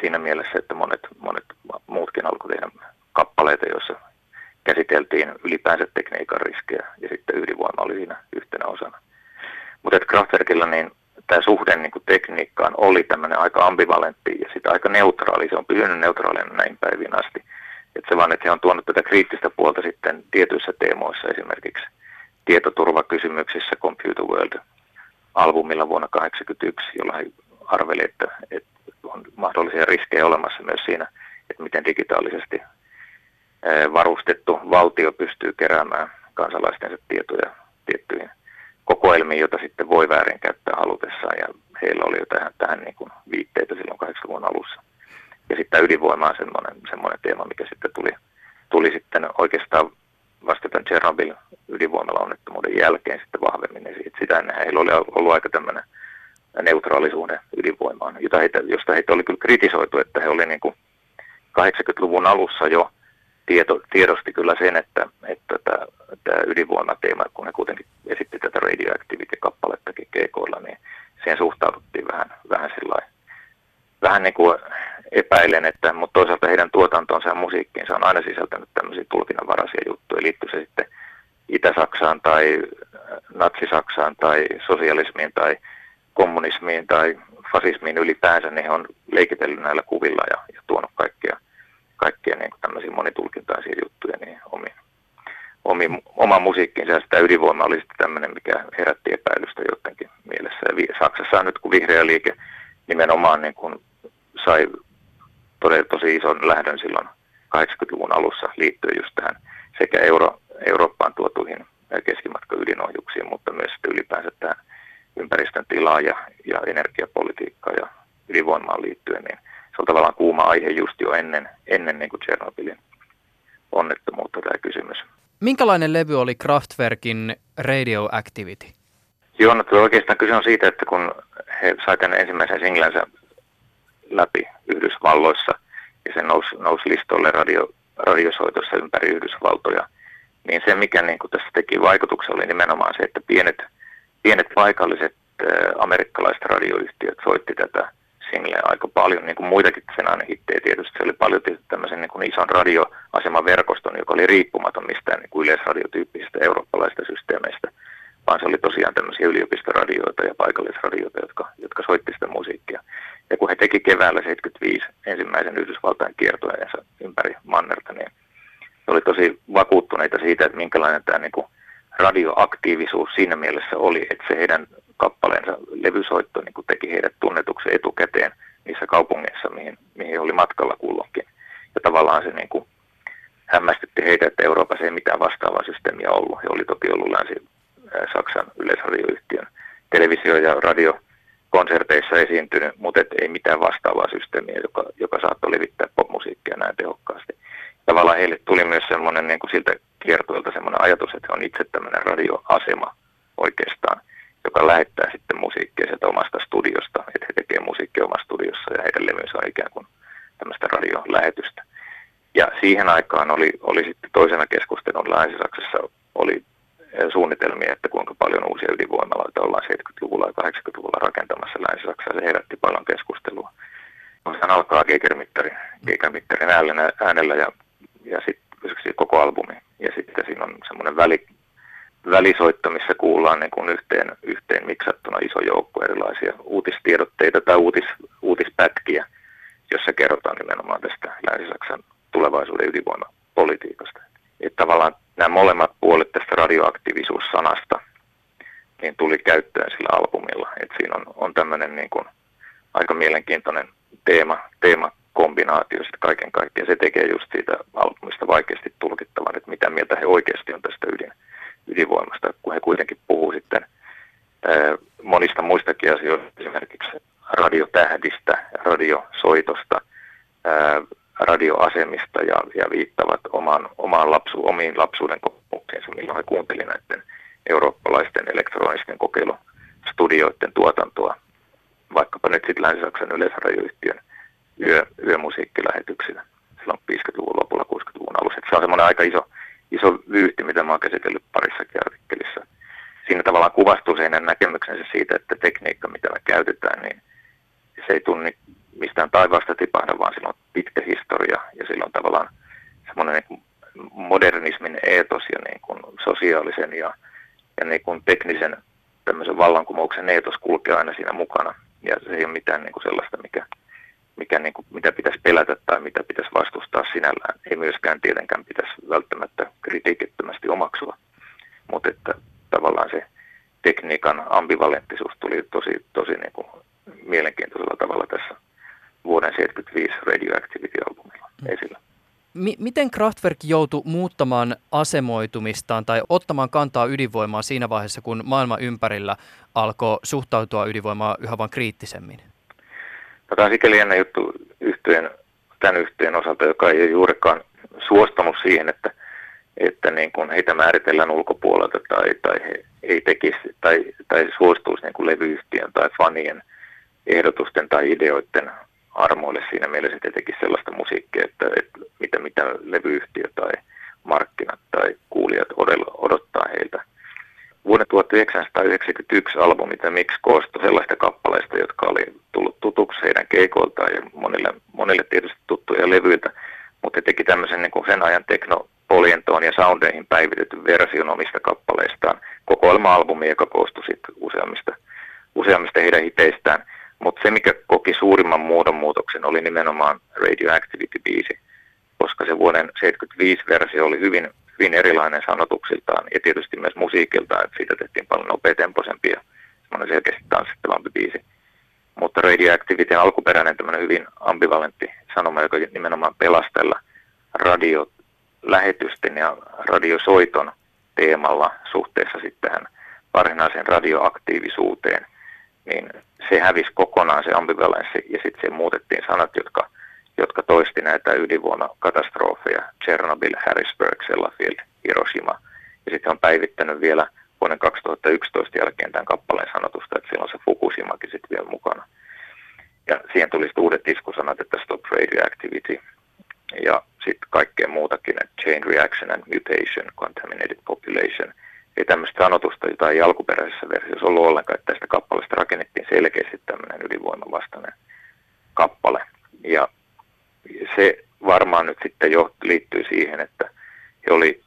Siinä mielessä, että monet, monet muutkin alkoivat tehdä kappaleita, joissa käsiteltiin ylipäänsä tekniikan riskejä ja sitten ydinvoima oli siinä yhtenä osana. Mutta Kraftwerkilla niin tämä suhde niin kuin tekniikkaan oli tämmöinen aika ambivalentti ja sitten aika neutraali. Se on pysynyt neutraalina näin päivin asti. Et se vaan, että he on tuonut tätä kriittistä puolta sitten tietyissä teemoissa, esimerkiksi tietoturvakysymyksissä Computer World-albumilla vuonna 1981, jolla he arveli, että, että on mahdollisia riskejä olemassa myös siinä, että miten digitaalisesti varustettu valtio pystyy keräämään kansalaistensa tietoja tiettyihin kokoelmiin, joita sitten voi väärinkäyttää halutessaan, ja heillä oli jo tähän, tähän niin kuin viitteitä silloin 80-luvun alussa. Ja sitten tämä ydinvoima on semmoinen, semmoinen teema, mikä sitten tuli, tuli sitten oikeastaan vasta tämän Chernobyl ydinvoimalla onnettomuuden jälkeen sitten vahvemmin. Siitä, sitä ennen heillä oli ollut aika tämmöinen neutraalisuuden ydinvoimaan, jota heitä, josta heitä oli kyllä kritisoitu, että he olivat niin 80-luvun alussa jo tieto, tiedosti kyllä sen, että, että tämä, tämä ydinvoimateema, kun he kuitenkin esitti tätä Radioactivity-kappalettakin keikoilla, niin siihen suhtauduttiin vähän, vähän sillä vähän niin kuin epäilen, että, mutta toisaalta heidän tuotantonsa ja musiikkiinsa on aina sisältänyt tämmöisiä tulkinnanvaraisia juttuja, liittyy se sitten Itä-Saksaan tai Natsi-Saksaan tai sosialismiin tai kommunismiin tai fasismiin ylipäänsä, niin he on leikitellyt näillä kuvilla ja, ja tuonut kaikkia kaikkia niin kuin tämmöisiä monitulkintaisia juttuja niin omiin, omiin, oman musiikkiinsa. Ja sitä ydinvoima oli sitten tämmöinen, mikä herätti epäilystä jotenkin mielessä. Ja Saksassa nyt, kun vihreä liike nimenomaan niin kuin sai todella tosi ison lähdön silloin 80-luvun alussa liittyen just tähän sekä Euro, Eurooppaan tuotuihin keskimatka-ydinohjuksiin, mutta myös ylipäänsä tähän ympäristön tilaa ja, ja energiapolitiikkaa ja ydinvoimaan liittyen, niin on tavallaan kuuma aihe just jo ennen, ennen niin kuin Chernobylin onnettomuutta tämä kysymys. Minkälainen levy oli Kraftwerkin Radioactivity? Joo, no oikeastaan kyse on siitä, että kun he saivat tämän ensimmäisen singlänsä läpi Yhdysvalloissa ja se nousi, nousi listolle radio, radiosoitossa ympäri Yhdysvaltoja, niin se mikä niin kuin tässä teki vaikutuksen oli nimenomaan se, että pienet, pienet paikalliset äh, amerikkalaiset radioyhtiöt soitti tätä singleä aika paljon, niin kuin muitakin sen hittejä tietysti. Se oli paljon tämmöisen niin kuin ison radioasemaverkoston, joka oli riippumaton mistään niin kuin yleisradiotyyppisistä eurooppalaisista systeemeistä, vaan se oli tosiaan tämmöisiä yliopistoradioita ja paikallisradioita, jotka, jotka soitti sitä musiikkia. Ja kun he teki keväällä 75 ensimmäisen Yhdysvaltain kiertueensa ympäri Mannerta, niin he oli tosi vakuuttuneita siitä, että minkälainen tämä niin kuin radioaktiivisuus siinä mielessä oli, että se heidän kappaleensa levysoitto niin teki heidät tunnetuksi etukäteen niissä kaupungeissa, mihin, mihin oli matkalla kulloinkin. Ja tavallaan se niin kuin hämmästytti heitä, että Euroopassa ei mitään vastaavaa systeemiä ollut. He oli toki ollut Länsi-Saksan yleisradioyhtiön televisio- ja radiokonserteissa esiintynyt, mutta ei mitään vastaavaa systeemiä, joka, joka saattoi levittää popmusiikkia näin tehokkaasti. Tavallaan heille tuli myös semmoinen niin kuin siltä kiertueelta semmoinen ajatus, että he on itse tämmöinen radioasema oikeastaan joka lähettää sitten musiikkia sieltä omasta studiosta, että he tekevät musiikkia omassa studiossa ja heidän levynsä on ikään kuin tämmöistä radiolähetystä. Ja siihen aikaan oli, oli sitten toisena keskustelun Länsi-Saksassa oli eh, suunnitelmia, että kuinka paljon uusia ydinvoimaloita ollaan 70-luvulla ja 80-luvulla rakentamassa Länsi-Saksassa. Se herätti paljon keskustelua. No, sehän alkaa Geigermittarin, Geigermittarin äänellä, äänellä ja, ja sitten koko albumi. Ja sitten siinä on semmoinen väli, välisoitto, missä kuullaan niin kuin yhteen, yhteen miksattuna iso joukko erilaisia uutistiedotteita tai uutis, uutispätkiä, jossa kerrotaan nimenomaan tästä Länsi-Saksan tulevaisuuden ydinvoimapolitiikasta. Että tavallaan nämä molemmat puolet tästä radioaktiivisuussanasta niin tuli käyttöön sillä albumilla. Että siinä on, on tämmöinen niin kuin aika mielenkiintoinen teema, teemakombinaatio sitten kaiken kaikkiaan. Se tekee just siitä albumista vaikeasti tulkittavan, että mitä mieltä he oikeasti on tästä ydin, ydinvoimasta, kun he kuitenkin puhuu sitten monista muistakin asioista, esimerkiksi radiotähdistä, radiosoitosta, radioasemista ja, ja viittavat omaan, omaan lapsu, omiin lapsuuden kokemuksiinsa, milloin he kuuntelivat näiden eurooppalaisten elektronisten kokeilustudioiden tuotantoa, vaikkapa nyt sitten Länsi-Saksan yleisradioyhtiön yö, yömusiikkilähetyksinä silloin 50-luvun lopulla, 60-luvun alussa. Se on semmoinen aika iso, iso vyyhti, mitä mä oon käsitellyt parissakin artikkelissa. Siinä tavallaan kuvastuu se näkemyksensä siitä, että tekniikka, mitä me käytetään, niin se ei tunni mistään taivaasta tipahda, vaan sillä on pitkä historia ja sillä on tavallaan semmoinen niin modernismin eetos ja niin kuin sosiaalisen ja, ja niin kuin teknisen tämmöisen vallankumouksen eetos kulkee aina siinä mukana. Ja se ei ole mitään niin kuin sellaista, mikä, mikä niin kuin, mitä pitäisi pelätä tai mitä pitäisi vastustaa sinällään. Ei myöskään tietenkään pitäisi välttämättä kritiikittömästi omaksua. Mutta että tavallaan se tekniikan ambivalenttisuus tuli tosi, tosi niin kuin mielenkiintoisella tavalla tässä vuoden 75 Radioactivity-albumilla mm. esillä. Miten Kraftwerk joutui muuttamaan asemoitumistaan tai ottamaan kantaa ydinvoimaa siinä vaiheessa, kun maailma ympärillä alkoi suhtautua ydinvoimaan yhä vain kriittisemmin? No, tämä on sikäli jännä yhteen, tämän yhteen osalta, joka ei juurikaan suostunut siihen, että, että niin kuin heitä määritellään ulkopuolelta tai, tai he ei tekisi tai, tai suostuisi niin kuin levyyhtiön tai fanien ehdotusten tai ideoiden armoille siinä mielessä, että teki sellaista musiikkia, että, että mitä, mitä levyyhtiö tai markkinat tai kuulijat odottaa heiltä. Vuoden 1991 albumi The Mix koostui sellaista kappaleista, jotka oli tullut tutuksi heidän keikoiltaan ja monille, monille tietysti tuttuja levyiltä, mutta he teki tämmöisen niin kuin sen ajan teknopolientoon ja soundeihin päivitetyn version omista kappaleistaan. Kokoelma-albumi, joka koostui sitten useammista, useammista heidän hiteistään – mutta se, mikä koki suurimman muodonmuutoksen, oli nimenomaan Radioactivity-biisi, koska se vuoden 75 versio oli hyvin, hyvin erilainen sanotuksiltaan ja tietysti myös musiikiltaan, että siitä tehtiin paljon nopeatempoisempi ja semmoinen selkeästi tanssittavampi biisi. Mutta Radioactivity alkuperäinen tämmöinen hyvin ambivalentti sanoma, joka nimenomaan pelastella radiolähetysten ja radiosoiton teemalla suhteessa sitten tähän varsinaiseen radioaktiivisuuteen – niin se hävisi kokonaan se ambivalenssi ja sitten siihen muutettiin sanat, jotka, jotka toisti näitä ydinvoimakatastrofeja, Chernobyl, Harrisburg, Sellafield, Hiroshima. Ja sitten on päivittänyt vielä vuoden 2011 jälkeen tämän kappaleen sanotusta, että siellä on se Fukushimakin sitten vielä mukana. Ja siihen tuli sitten uudet iskusanat, että stop radioactivity ja sitten kaikkea muutakin, että chain reaction and mutation, contaminated population – ei tämmöistä sanotusta, jota ei alkuperäisessä versiossa ollut ollenkaan, että tästä kappaleesta rakennettiin selkeästi tämmöinen ydinvoimavastainen kappale. Ja se varmaan nyt sitten jo liittyy siihen, että he oli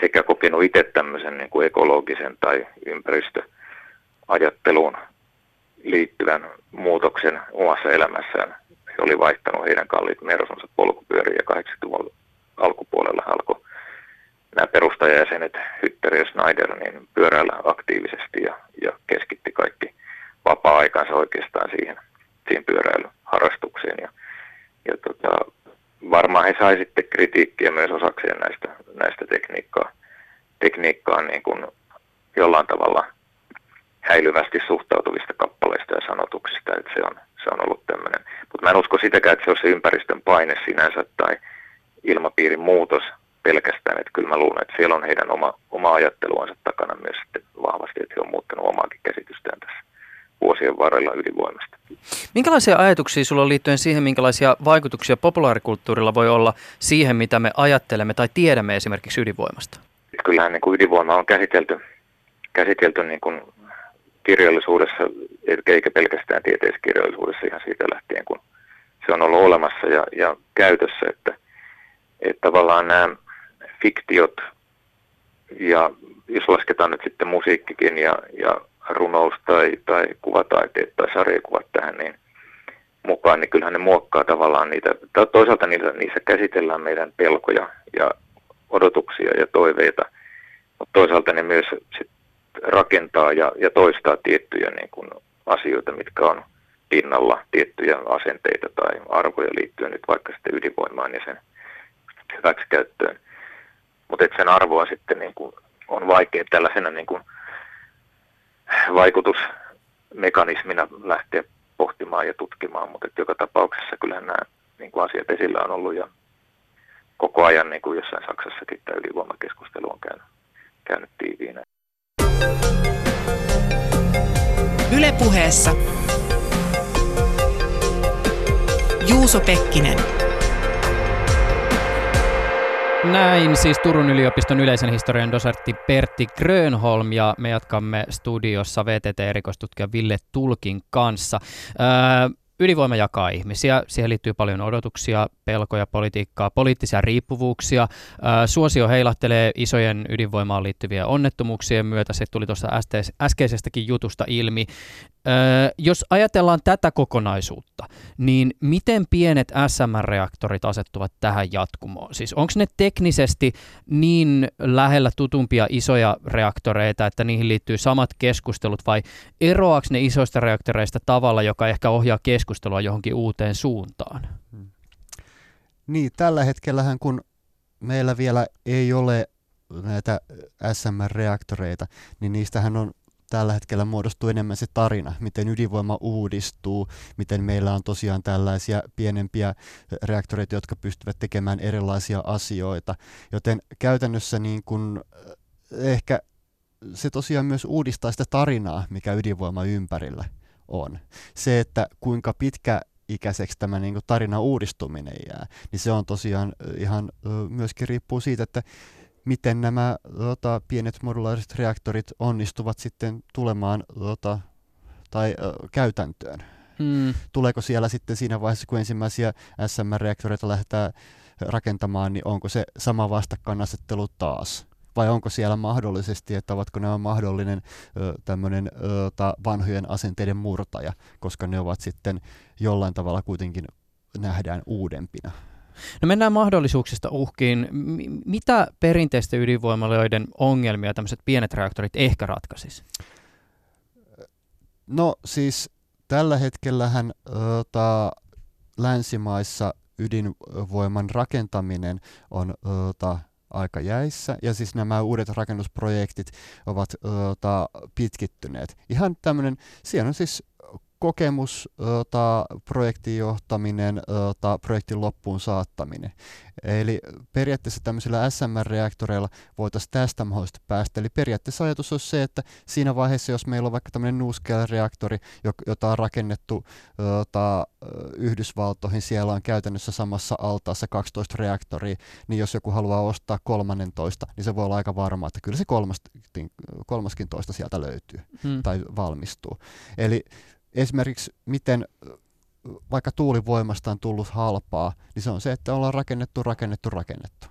sekä kokenut itse tämmöisen niin kuin ekologisen tai ympäristöajatteluun liittyvän muutoksen omassa elämässään. He oli vaihtanut heidän kalliit merosonsa polkupyöriä ja 80-luvun alkupuolella alkoi nämä perustajajäsenet, Hytter ja Snyder, niin pyöräillä aktiivisesti ja, ja keskitti kaikki vapaa-aikansa oikeastaan siihen, siihen pyöräilyharrastukseen. Ja, ja tota, varmaan he sai sitten kritiikkiä myös osakseen näistä, näistä tekniikkaa, tekniikkaan niin kuin jollain tavalla häilyvästi suhtautuvista kappaleista ja sanotuksista, että se on, se on ollut tämmöinen. Mutta mä en usko sitäkään, että se on se ympäristön paine sinänsä tai ilmapiirin muutos, pelkästään. Että kyllä mä luulen, että siellä on heidän oma, oma ajatteluansa takana myös sitten vahvasti, että he on muuttanut omaakin käsitystään tässä vuosien varrella ydinvoimasta. Minkälaisia ajatuksia sulla on liittyen siihen, minkälaisia vaikutuksia populaarikulttuurilla voi olla siihen, mitä me ajattelemme tai tiedämme esimerkiksi ydinvoimasta? Kyllähän niin kuin ydinvoima on käsitelty, käsitelty niin kuin kirjallisuudessa, eikä pelkästään tieteiskirjallisuudessa ihan siitä lähtien, kun se on ollut olemassa ja, ja käytössä, että, että tavallaan nämä fiktiot ja jos lasketaan nyt sitten musiikkikin ja, ja runous tai, tai kuvataiteet tai sarjakuvat tähän niin mukaan, niin kyllähän ne muokkaa tavallaan niitä, toisaalta niissä, niissä käsitellään meidän pelkoja ja odotuksia ja toiveita, mutta toisaalta ne myös sit rakentaa ja, ja toistaa tiettyjä niin kuin asioita, mitkä on pinnalla, tiettyjä asenteita tai arvoja liittyen nyt vaikka sitten ydinvoimaan ja sen hyväksikäyttöön. Mutta sen arvoa sitten niin kuin on vaikea tällaisena niin kuin vaikutusmekanismina lähteä pohtimaan ja tutkimaan, mutta joka tapauksessa kyllähän nämä niin kuin asiat esillä on ollut ja koko ajan niin kuin jossain Saksassakin tämä ydinvoimakeskustelu on käynyt, käynyt tiiviinä. Ylepuheessa Juuso Pekkinen. Näin siis Turun yliopiston yleisen historian dosertti Pertti Grönholm ja me jatkamme studiossa VTT-erikoistutkija Ville Tulkin kanssa. Öö, ydinvoima jakaa ihmisiä, siihen liittyy paljon odotuksia, pelkoja, politiikkaa, poliittisia riippuvuuksia. Suosio heilahtelee isojen ydinvoimaan liittyviä onnettomuuksien myötä, se tuli tuossa äskeisestäkin jutusta ilmi. Jos ajatellaan tätä kokonaisuutta, niin miten pienet SMR-reaktorit asettuvat tähän jatkumoon? Siis onko ne teknisesti niin lähellä tutumpia isoja reaktoreita, että niihin liittyy samat keskustelut, vai eroaako ne isoista reaktoreista tavalla, joka ehkä ohjaa keskustelua johonkin uuteen suuntaan? Hmm. Niin, tällä hetkellähän kun meillä vielä ei ole näitä SMR-reaktoreita, niin niistähän on tällä hetkellä muodostuu enemmän se tarina, miten ydinvoima uudistuu, miten meillä on tosiaan tällaisia pienempiä reaktoreita, jotka pystyvät tekemään erilaisia asioita. Joten käytännössä niin kun, eh, ehkä se tosiaan myös uudistaa sitä tarinaa, mikä ydinvoima ympärillä on. Se, että kuinka pitkä ikäiseksi tämä niin kuin tarina uudistuminen jää, niin se on tosiaan ihan myöskin riippuu siitä, että miten nämä tota, pienet modulaariset reaktorit onnistuvat sitten tulemaan tota, tai ö, käytäntöön. Hmm. Tuleeko siellä sitten siinä vaiheessa, kun ensimmäisiä SMR-reaktoreita lähdetään rakentamaan, niin onko se sama vastakkainasettelu taas? Vai onko siellä mahdollisesti, että ovatko nämä mahdollinen tämmöinen vanhojen asenteiden murtaja, koska ne ovat sitten jollain tavalla kuitenkin nähdään uudempina? No mennään mahdollisuuksista uhkiin. M- mitä perinteisten ydinvoimaloiden ongelmia tämmöiset pienet reaktorit ehkä ratkaisis? No siis tällä hetkellähän ota, länsimaissa ydinvoiman rakentaminen on ota, aika jäissä, ja siis nämä uudet rakennusprojektit ovat ota, pitkittyneet. Ihan tämmöinen, siellä on siis kokemus, ota, projektin johtaminen, ota, projektin loppuun saattaminen. Eli periaatteessa tämmöisillä SMR-reaktoreilla voitaisiin tästä mahdollisesti päästä. Eli periaatteessa ajatus olisi se, että siinä vaiheessa, jos meillä on vaikka tämmöinen NuScale-reaktori, jota on rakennettu ota, Yhdysvaltoihin, siellä on käytännössä samassa altaassa 12 reaktoria, niin jos joku haluaa ostaa 13, niin se voi olla aika varma, että kyllä se kolmaskin, kolmaskin toista sieltä löytyy hmm. tai valmistuu. Eli esimerkiksi miten vaikka tuulivoimasta on tullut halpaa, niin se on se, että ollaan rakennettu, rakennettu, rakennettu.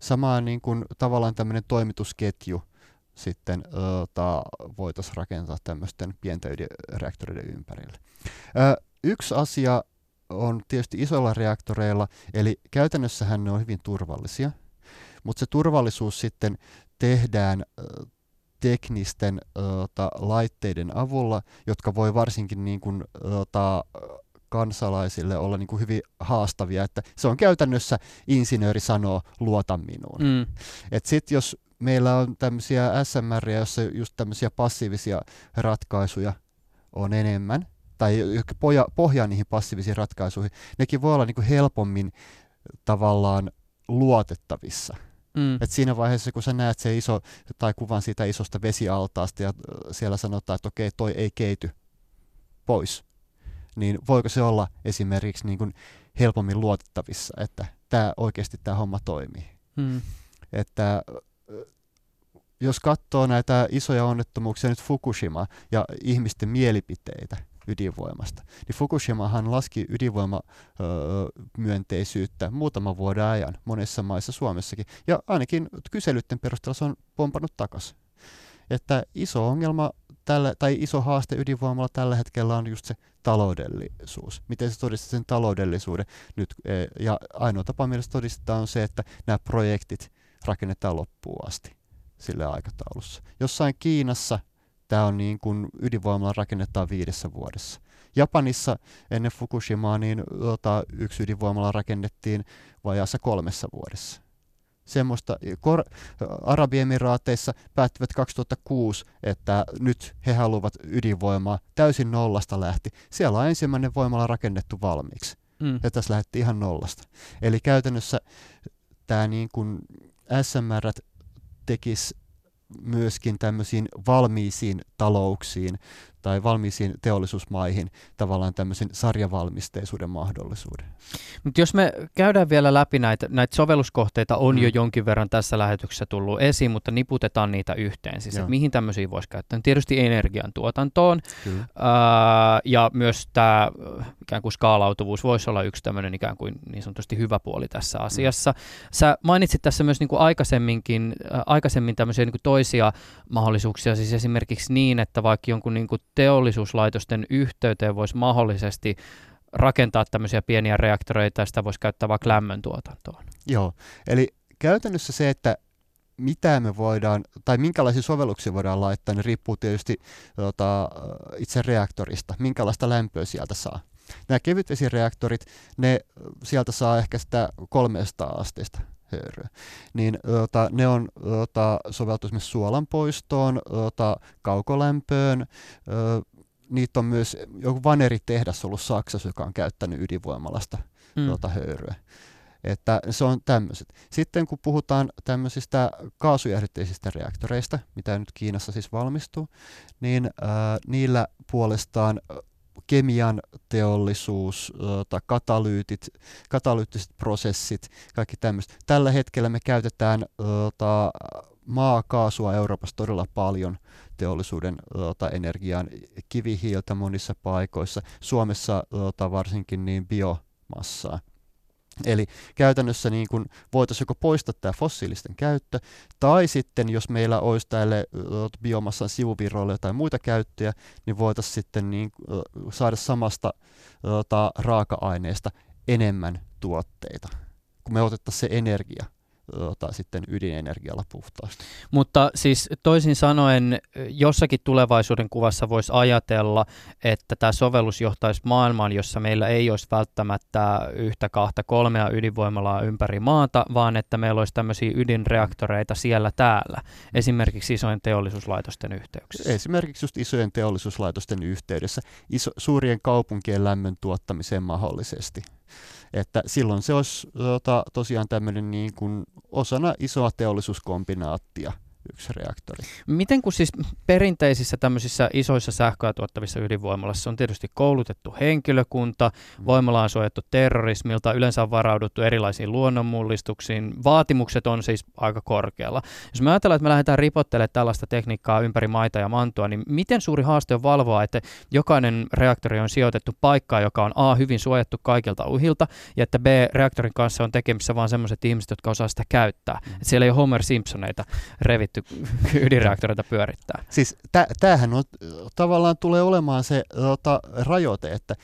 Samaan niin kuin tavallaan tämmöinen toimitusketju sitten voitaisiin rakentaa tämmöisten pienten reaktoreiden ympärille. Ö, yksi asia on tietysti isoilla reaktoreilla, eli käytännössähän ne on hyvin turvallisia, mutta se turvallisuus sitten tehdään teknisten ota, laitteiden avulla, jotka voi varsinkin niin kuin, ota, kansalaisille olla niin kuin hyvin haastavia, että se on käytännössä insinööri sanoo, luota minuun. Mm. Et sit jos meillä on tämmöisiä SMR, joissa just tämmöisiä passiivisia ratkaisuja on enemmän, tai pohja, pohjaa niihin passiivisiin ratkaisuihin, nekin voi olla niin kuin helpommin tavallaan luotettavissa. Mm. Et siinä vaiheessa, kun sä näet se iso, tai kuvan siitä isosta vesialtaasta ja siellä sanotaan, että okei, toi ei keity pois, niin voiko se olla esimerkiksi niin kuin helpommin luotettavissa, että tämä oikeasti tämä homma toimii. Mm. Että jos katsoo näitä isoja onnettomuuksia, nyt Fukushima ja ihmisten mielipiteitä, ydinvoimasta. Niin Fukushimahan laski ydinvoimamyönteisyyttä muutaman vuoden ajan monessa maissa Suomessakin, ja ainakin kyselytten perusteella se on pompannut takaisin. Että iso ongelma tällä, tai iso haaste ydinvoimalla tällä hetkellä on just se taloudellisuus. Miten se todistaa sen taloudellisuuden nyt? E, ja ainoa tapa mielestä todistaa on se, että nämä projektit rakennetaan loppuun asti sille aikataulussa. Jossain Kiinassa tämä on niin kuin ydinvoimalla rakennetaan viidessä vuodessa. Japanissa ennen Fukushimaa niin tota, yksi ydinvoimala rakennettiin vajaassa kolmessa vuodessa semmoista. Kor- Arabiemiraateissa päättivät 2006, että nyt he haluavat ydinvoimaa täysin nollasta lähti. Siellä on ensimmäinen voimala rakennettu valmiiksi. Mm. Ja tässä lähti ihan nollasta. Eli käytännössä tämä niin kuin SMR tekisi myöskin tämmöisiin valmiisiin talouksiin tai valmiisiin teollisuusmaihin tavallaan tämmöisen sarjavalmisteisuuden mahdollisuuden. Mutta jos me käydään vielä läpi näitä, näitä sovelluskohteita, on mm. jo jonkin verran tässä lähetyksessä tullut esiin, mutta niputetaan niitä yhteen. Siis, että mihin tämmöisiä voisi käyttää? Tietysti energiantuotantoon ää, ja myös tämä ikään kuin skaalautuvuus voisi olla yksi tämmöinen ikään kuin niin sanotusti hyvä puoli tässä asiassa. Mm. Sä mainitsit tässä myös niin kuin aikaisemminkin, äh, aikaisemmin tämmöisiä niin kuin toisia mahdollisuuksia, siis esimerkiksi niin, että vaikka jonkun niin kuin teollisuuslaitosten yhteyteen voisi mahdollisesti rakentaa tämmöisiä pieniä reaktoreita ja sitä voisi käyttää vaikka lämmöntuotantoon. Joo, eli käytännössä se, että mitä me voidaan, tai minkälaisia sovelluksia voidaan laittaa, niin riippuu tietysti tota, itse reaktorista, minkälaista lämpöä sieltä saa. Nämä kevytvesireaktorit, ne sieltä saa ehkä sitä 300 asteista höyryä. Niin ota, ne on ota, soveltu esimerkiksi suolan poistoon, ota, kaukolämpöön, ö, niitä on myös joku vaneritehdas ollut Saksassa, joka on käyttänyt ydinvoimalasta mm. ota, höyryä. Että se on tämmöiset. Sitten kun puhutaan tämmöisistä kaasujähdytteisistä reaktoreista, mitä nyt Kiinassa siis valmistuu, niin ää, niillä puolestaan kemian teollisuus, tota, katalyytit, katalyyttiset prosessit, kaikki tämmöistä. Tällä hetkellä me käytetään tota, maakaasua Euroopassa todella paljon teollisuuden tota, energiaan, kivihiiltä monissa paikoissa, Suomessa tota, varsinkin niin biomassaa. Eli käytännössä niin kuin voitaisiin joko poistaa tämä fossiilisten käyttö, tai sitten jos meillä olisi tälle biomassan sivuvirroille jotain muita käyttöjä, niin voitaisiin sitten niin, saada samasta tota, raaka-aineesta enemmän tuotteita, kun me otettaisiin se energia tota, sitten ydinenergialla puhtaasti. Mutta siis toisin sanoen jossakin tulevaisuuden kuvassa voisi ajatella, että tämä sovellus johtaisi maailmaan, jossa meillä ei olisi välttämättä yhtä, kahta, kolmea ydinvoimalaa ympäri maata, vaan että meillä olisi tämmöisiä ydinreaktoreita siellä täällä, esimerkiksi isojen teollisuuslaitosten yhteyksissä. Esimerkiksi just isojen teollisuuslaitosten yhteydessä, iso, suurien kaupunkien lämmön tuottamiseen mahdollisesti. Että silloin se olisi tota, tosiaan tämmöinen niin kuin osana isoa teollisuuskombinaattia – yksi reaktori. Miten kun siis perinteisissä tämmöisissä isoissa sähköä tuottavissa ydinvoimalassa on tietysti koulutettu henkilökunta, mm. voimala on suojattu terrorismilta, yleensä on varauduttu erilaisiin luonnonmullistuksiin, vaatimukset on siis aika korkealla. Jos me ajatellaan, että me lähdetään ripottelemaan tällaista tekniikkaa ympäri maita ja mantua, niin miten suuri haaste on valvoa, että jokainen reaktori on sijoitettu paikkaan, joka on A, hyvin suojattu kaikilta uhilta, ja että B, reaktorin kanssa on tekemissä vain sellaiset ihmiset, jotka osaa sitä käyttää. Mm. Että siellä ei ole Homer Simpsoneita revitty pystytty ydinreaktoreita pyörittää. Siis tämähän on, tavallaan tulee olemaan se ota, rajoite, että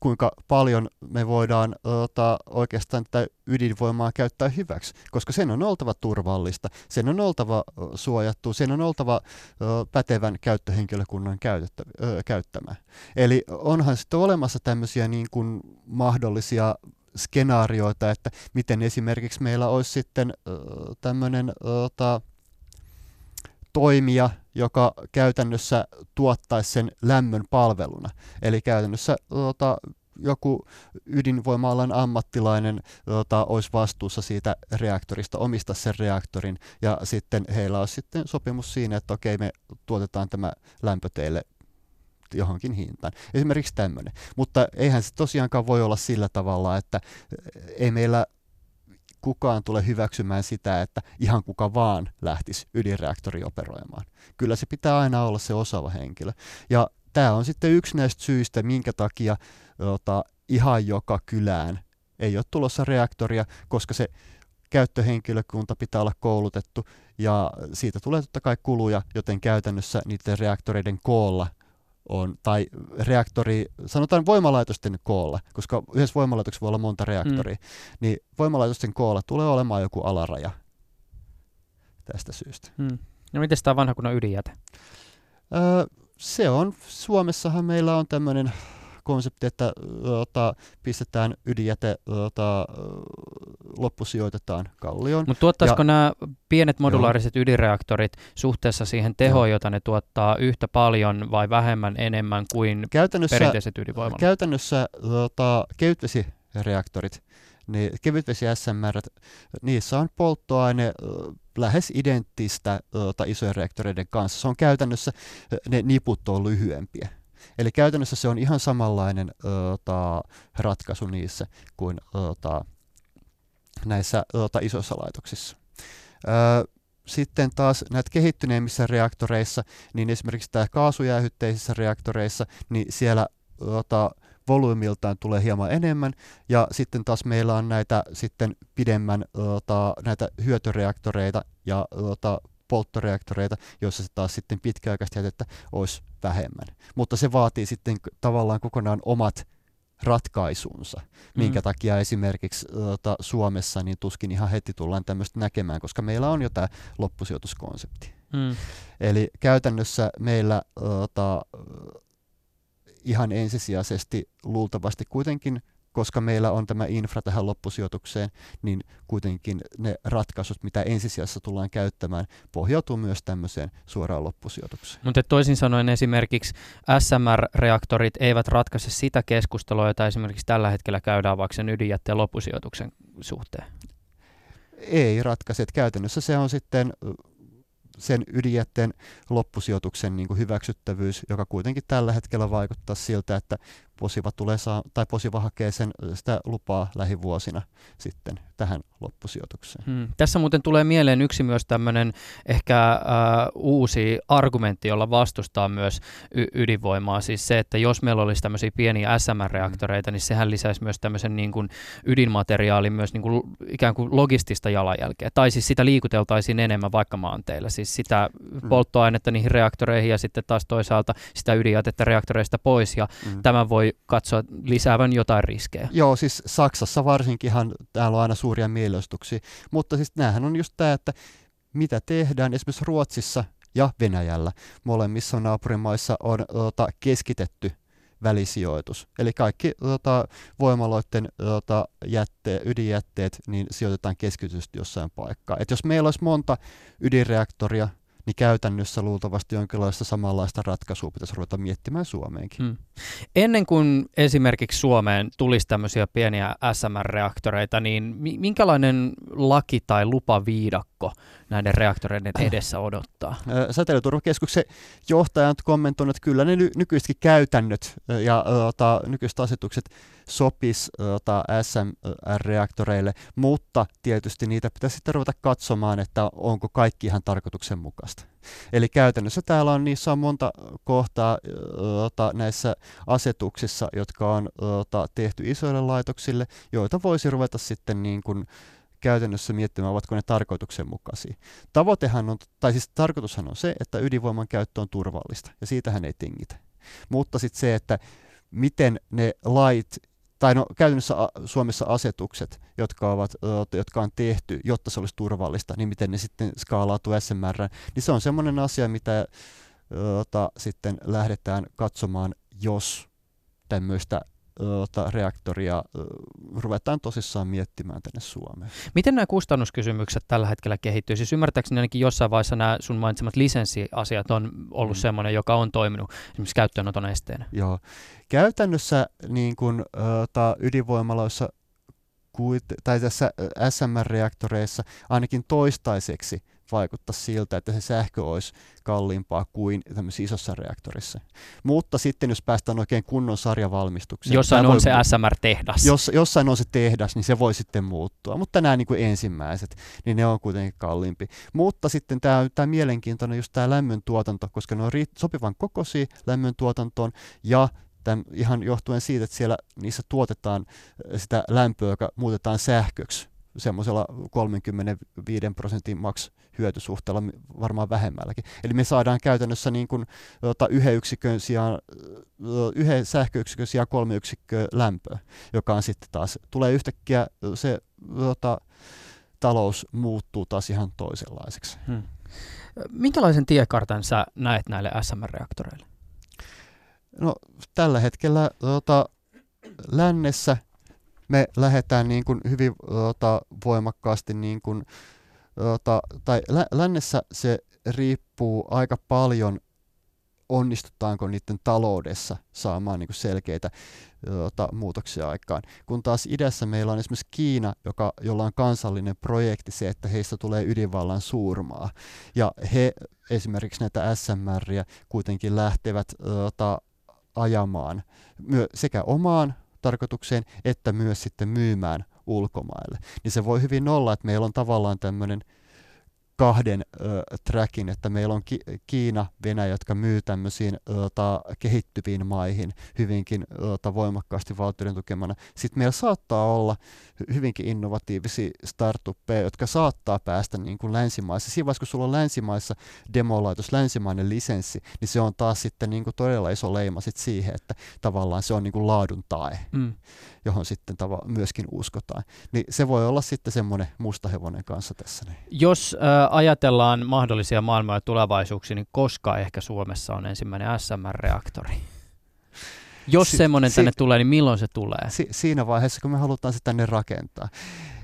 kuinka paljon me voidaan ota, oikeastaan tätä ydinvoimaa käyttää hyväksi, koska sen on oltava turvallista, sen on oltava suojattu, sen on oltava ö, pätevän käyttöhenkilökunnan käytettä, ö, käyttämä. Eli onhan sitten olemassa tämmöisiä niin kuin mahdollisia skenaarioita, että miten esimerkiksi meillä olisi sitten tämmöinen toimija, joka käytännössä tuottaisi sen lämmön palveluna. Eli käytännössä tota, joku ydinvoima-alan ammattilainen tota, olisi vastuussa siitä reaktorista, omista sen reaktorin, ja sitten heillä olisi sitten sopimus siinä, että okei, me tuotetaan tämä lämpö teille johonkin hintaan. Esimerkiksi tämmöinen. Mutta eihän se tosiaankaan voi olla sillä tavalla, että ei meillä kukaan tule hyväksymään sitä, että ihan kuka vaan lähtisi ydinreaktori operoimaan. Kyllä se pitää aina olla se osaava henkilö. Ja tämä on sitten yksi näistä syistä, minkä takia ota, ihan joka kylään ei ole tulossa reaktoria, koska se käyttöhenkilökunta pitää olla koulutettu ja siitä tulee totta kai kuluja, joten käytännössä niiden reaktoreiden koolla on, tai reaktori, sanotaan voimalaitosten koolla, koska yhdessä voimalaitoksessa voi olla monta reaktoria, mm. niin voimalaitosten koolla tulee olemaan joku alaraja tästä syystä. Mm. No miten tämä vanha kunnon ydinjäte? Öö, se on, Suomessahan meillä on tämmöinen konsepti, että ota, pistetään ydinjäte, ota, loppusijoitetaan kallioon. Mutta tuottaisiko ja, nämä pienet modulaariset joo. ydinreaktorit suhteessa siihen tehoon, jota ne tuottaa yhtä paljon vai vähemmän enemmän kuin käytännössä, perinteiset ydinvoimalat? Käytännössä ota, kevytvesireaktorit, niin kevytvesi SMR, niissä on polttoaine lähes identtistä ota, isojen reaktoreiden kanssa. Se on käytännössä, ne niput on lyhyempiä. Eli käytännössä se on ihan samanlainen ota, ratkaisu niissä kuin ota, näissä ota, isoissa laitoksissa. Ö, sitten taas näitä kehittyneimmissä reaktoreissa, niin esimerkiksi tämä kaasujäähytteisissä reaktoreissa, niin siellä ota, volyymiltaan tulee hieman enemmän, ja sitten taas meillä on näitä sitten pidemmän ota, näitä hyötyreaktoreita ja ota, polttoreaktoreita, joissa se taas sitten pitkäaikaista jätettä olisi vähemmän. Mutta se vaatii sitten tavallaan kokonaan omat ratkaisunsa, mm. minkä takia esimerkiksi ota, Suomessa niin tuskin ihan heti tullaan tämmöistä näkemään, koska meillä on jo tämä loppusijoituskonsepti. Mm. Eli käytännössä meillä ota, ihan ensisijaisesti luultavasti kuitenkin koska meillä on tämä infra tähän loppusijoitukseen, niin kuitenkin ne ratkaisut, mitä ensisijassa tullaan käyttämään, pohjautuu myös tämmöiseen suoraan loppusijoitukseen. Mutta toisin sanoen esimerkiksi SMR-reaktorit eivät ratkaise sitä keskustelua, jota esimerkiksi tällä hetkellä käydään vaikka sen ydinjätteen loppusijoituksen suhteen. Ei ratkaise. Käytännössä se on sitten sen ydinjätteen loppusijoituksen niin kuin hyväksyttävyys, joka kuitenkin tällä hetkellä vaikuttaa siltä, että Posiva, tulee saa, tai Posiva hakee sen, sitä lupaa lähivuosina sitten tähän loppusijoitukseen. Hmm. Tässä muuten tulee mieleen yksi myös tämmöinen ehkä äh, uusi argumentti, jolla vastustaa myös y- ydinvoimaa. Siis se, että jos meillä olisi tämmöisiä pieniä SMR-reaktoreita, hmm. niin sehän lisäisi myös tämmöisen niin kuin ydinmateriaalin myös niin kuin ikään kuin logistista jalanjälkeä. Tai siis sitä liikuteltaisiin enemmän vaikka maanteilla. Siis sitä hmm. polttoainetta niihin reaktoreihin ja sitten taas toisaalta sitä ydinjätettä reaktoreista pois. Ja hmm. tämä voi katsoa lisäävän jotain riskejä. Joo, siis Saksassa varsinkinhan täällä on aina suuria mielenostuksi. Mutta siis näähän on just tämä, että mitä tehdään esimerkiksi Ruotsissa ja Venäjällä. Molemmissa naapurimaissa on ota, keskitetty välisijoitus. Eli kaikki ota, voimaloiden ota, jätte, ydinjätteet niin sijoitetaan keskitysti jossain paikkaa. Et jos meillä olisi monta ydinreaktoria niin käytännössä luultavasti jonkinlaista samanlaista ratkaisua pitäisi ruveta miettimään Suomeenkin. Hmm. Ennen kuin esimerkiksi Suomeen tulisi tämmöisiä pieniä SMR-reaktoreita, niin minkälainen laki tai lupaviidakko näiden reaktoreiden edessä odottaa? Säteilyturvakeskuksen johtaja on kommentoinut, että kyllä ne ny- nykyisetkin käytännöt ja ota, nykyiset asetukset sopis ota, SMR-reaktoreille, mutta tietysti niitä pitäisi sitten ruveta katsomaan, että onko kaikki ihan tarkoituksenmukaista. Eli käytännössä täällä on niissä on monta kohtaa ota, näissä asetuksissa, jotka on ota, tehty isoille laitoksille, joita voisi ruveta sitten niin kuin, käytännössä miettimään, ovatko ne tarkoituksenmukaisia. Tavoitehan on, tai siis tarkoitushan on se, että ydinvoiman käyttö on turvallista, ja siitähän ei tingitä. Mutta sitten se, että miten ne lait, tai no käytännössä Suomessa asetukset, jotka, ovat, jotka on tehty, jotta se olisi turvallista, niin miten ne sitten skaalautuu SMR, niin se on semmoinen asia, mitä jota sitten lähdetään katsomaan, jos tämmöistä ota, reaktoria ruvetaan tosissaan miettimään tänne Suomeen. Miten nämä kustannuskysymykset tällä hetkellä kehittyy? Siis ymmärtääkseni ainakin jossain vaiheessa nämä sun mainitsemat lisenssiasiat on ollut mm. semmoinen, joka on toiminut esimerkiksi käyttöönoton esteenä. Joo. Käytännössä niin kun, ota, ydinvoimaloissa tai tässä SMR-reaktoreissa ainakin toistaiseksi vaikuttaa siltä, että se sähkö olisi kalliimpaa kuin tämmöisessä isossa reaktorissa. Mutta sitten jos päästään oikein kunnon sarjavalmistukseen. Jossain on voi, se SMR-tehdas. Jos, jossain on se tehdas, niin se voi sitten muuttua. Mutta nämä niin kuin ensimmäiset, niin ne on kuitenkin kalliimpi. Mutta sitten tämä, tämä mielenkiintoinen just tämä lämmön tuotanto, koska ne on sopivan kokoisia lämmön tuotantoon ja tämän, ihan johtuen siitä, että siellä niissä tuotetaan sitä lämpöä, joka muutetaan sähköksi semmoisella 35 prosentin maks hyötysuhteella, varmaan vähemmälläkin. Eli me saadaan käytännössä niin kuin, tota, yhden, yksikön sijaan, yhden sähköyksikön sijaan kolme yksikköä lämpöä, joka on sitten taas, tulee yhtäkkiä se tota, talous muuttuu taas ihan toisenlaiseksi. Hmm. Minkälaisen tiekartan sä näet näille SMR-reaktoreille? No tällä hetkellä tota, lännessä me lähdetään niin kuin hyvin tota, voimakkaasti, niin kuin, tota, tai lä- lännessä se riippuu aika paljon onnistutaanko niiden taloudessa saamaan niin selkeitä tota, muutoksia aikaan. Kun taas idässä meillä on esimerkiksi Kiina, joka, jolla on kansallinen projekti se, että heistä tulee ydinvallan suurmaa. Ja he esimerkiksi näitä SMRiä kuitenkin lähtevät tota, ajamaan sekä omaan tarkoitukseen, että myös sitten myymään ulkomaille. Niin se voi hyvin olla, että meillä on tavallaan tämmöinen kahden ö, trackin, että meillä on Ki- Kiina, Venäjä, jotka myy tämmöisiin ö, ta, kehittyviin maihin hyvinkin ö, ta, voimakkaasti valtioiden tukemana. Sitten meillä saattaa olla hyvinkin innovatiivisia startuppeja, jotka saattaa päästä niin kuin länsimaissa. Siinä vaiheessa, kun sulla on länsimaissa demolaitos, länsimainen lisenssi, niin se on taas sitten niin kuin todella iso leima sit siihen, että tavallaan se on niin kuin laadun tae, mm. Johon sitten tava- myöskin uskotaan. Niin se voi olla sitten semmoinen mustahevonen kanssa tässä. Niin. Jos äh, ajatellaan mahdollisia maailmaa ja tulevaisuuksia, niin koska ehkä Suomessa on ensimmäinen SMR-reaktori? Jos si- semmoinen si- tänne tulee, niin milloin se tulee? Si- siinä vaiheessa, kun me halutaan se tänne rakentaa.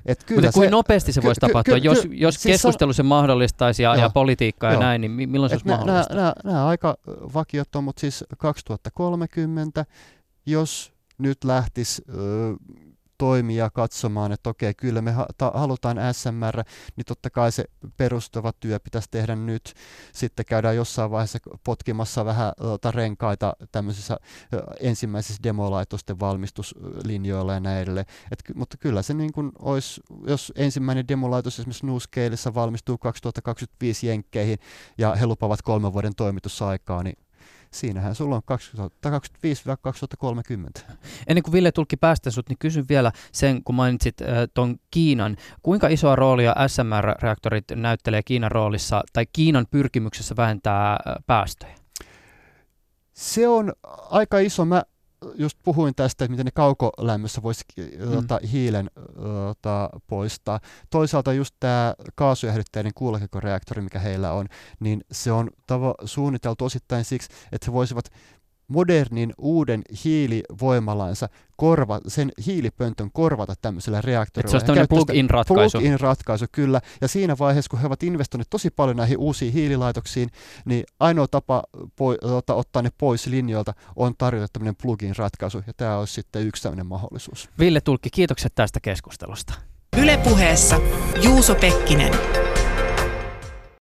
Et kyllä Mutta kuin nopeasti se ky- voisi ky- tapahtua? Ky- jos jos siis keskustelu se mahdollistaisi ja, ja politiikka ja näin, niin milloin se olisi nää, mahdollista? Nämä, nämä aika vakiot on, mutta siis 2030, jos nyt lähtisi toimia katsomaan, että okei, kyllä me halutaan SMR, niin totta kai se perustava työ pitäisi tehdä nyt. Sitten käydään jossain vaiheessa potkimassa vähän renkaita tämmöisissä ensimmäisissä demolaitosten valmistuslinjoilla ja näin edelleen. Et, mutta kyllä se niin kuin olisi, jos ensimmäinen demolaitos esimerkiksi NuScaleissa valmistuu 2025 jenkkeihin ja he lupavat kolmen vuoden toimitusaikaa, niin siinähän sulla on 2025-2030. Ennen kuin Ville tulki päästä sut, niin kysyn vielä sen, kun mainitsit äh, tuon Kiinan. Kuinka isoa roolia SMR-reaktorit näyttelee Kiinan roolissa tai Kiinan pyrkimyksessä vähentää äh, päästöjä? Se on aika iso. Mä just puhuin tästä, että miten ne kaukolämmössä voisi mm. tota, hiilen tota, poistaa. Toisaalta just tämä kaasujähdytteinen kuulakekoreaktori, mikä heillä on, niin se on tavo- suunniteltu osittain siksi, että he voisivat modernin uuden hiilivoimalansa korva, sen hiilipöntön korvata tämmöisellä reaktorilla. Että se olisi plug-in ratkaisu. Plug-in ratkaisu, kyllä. Ja siinä vaiheessa, kun he ovat investoineet tosi paljon näihin uusiin hiililaitoksiin, niin ainoa tapa po- ota, ottaa ne pois linjoilta on tarjota tämmöinen plug-in ratkaisu. Ja tämä olisi sitten yksi tämmöinen mahdollisuus. Ville Tulkki, kiitokset tästä keskustelusta. Ylepuheessa Juuso Pekkinen.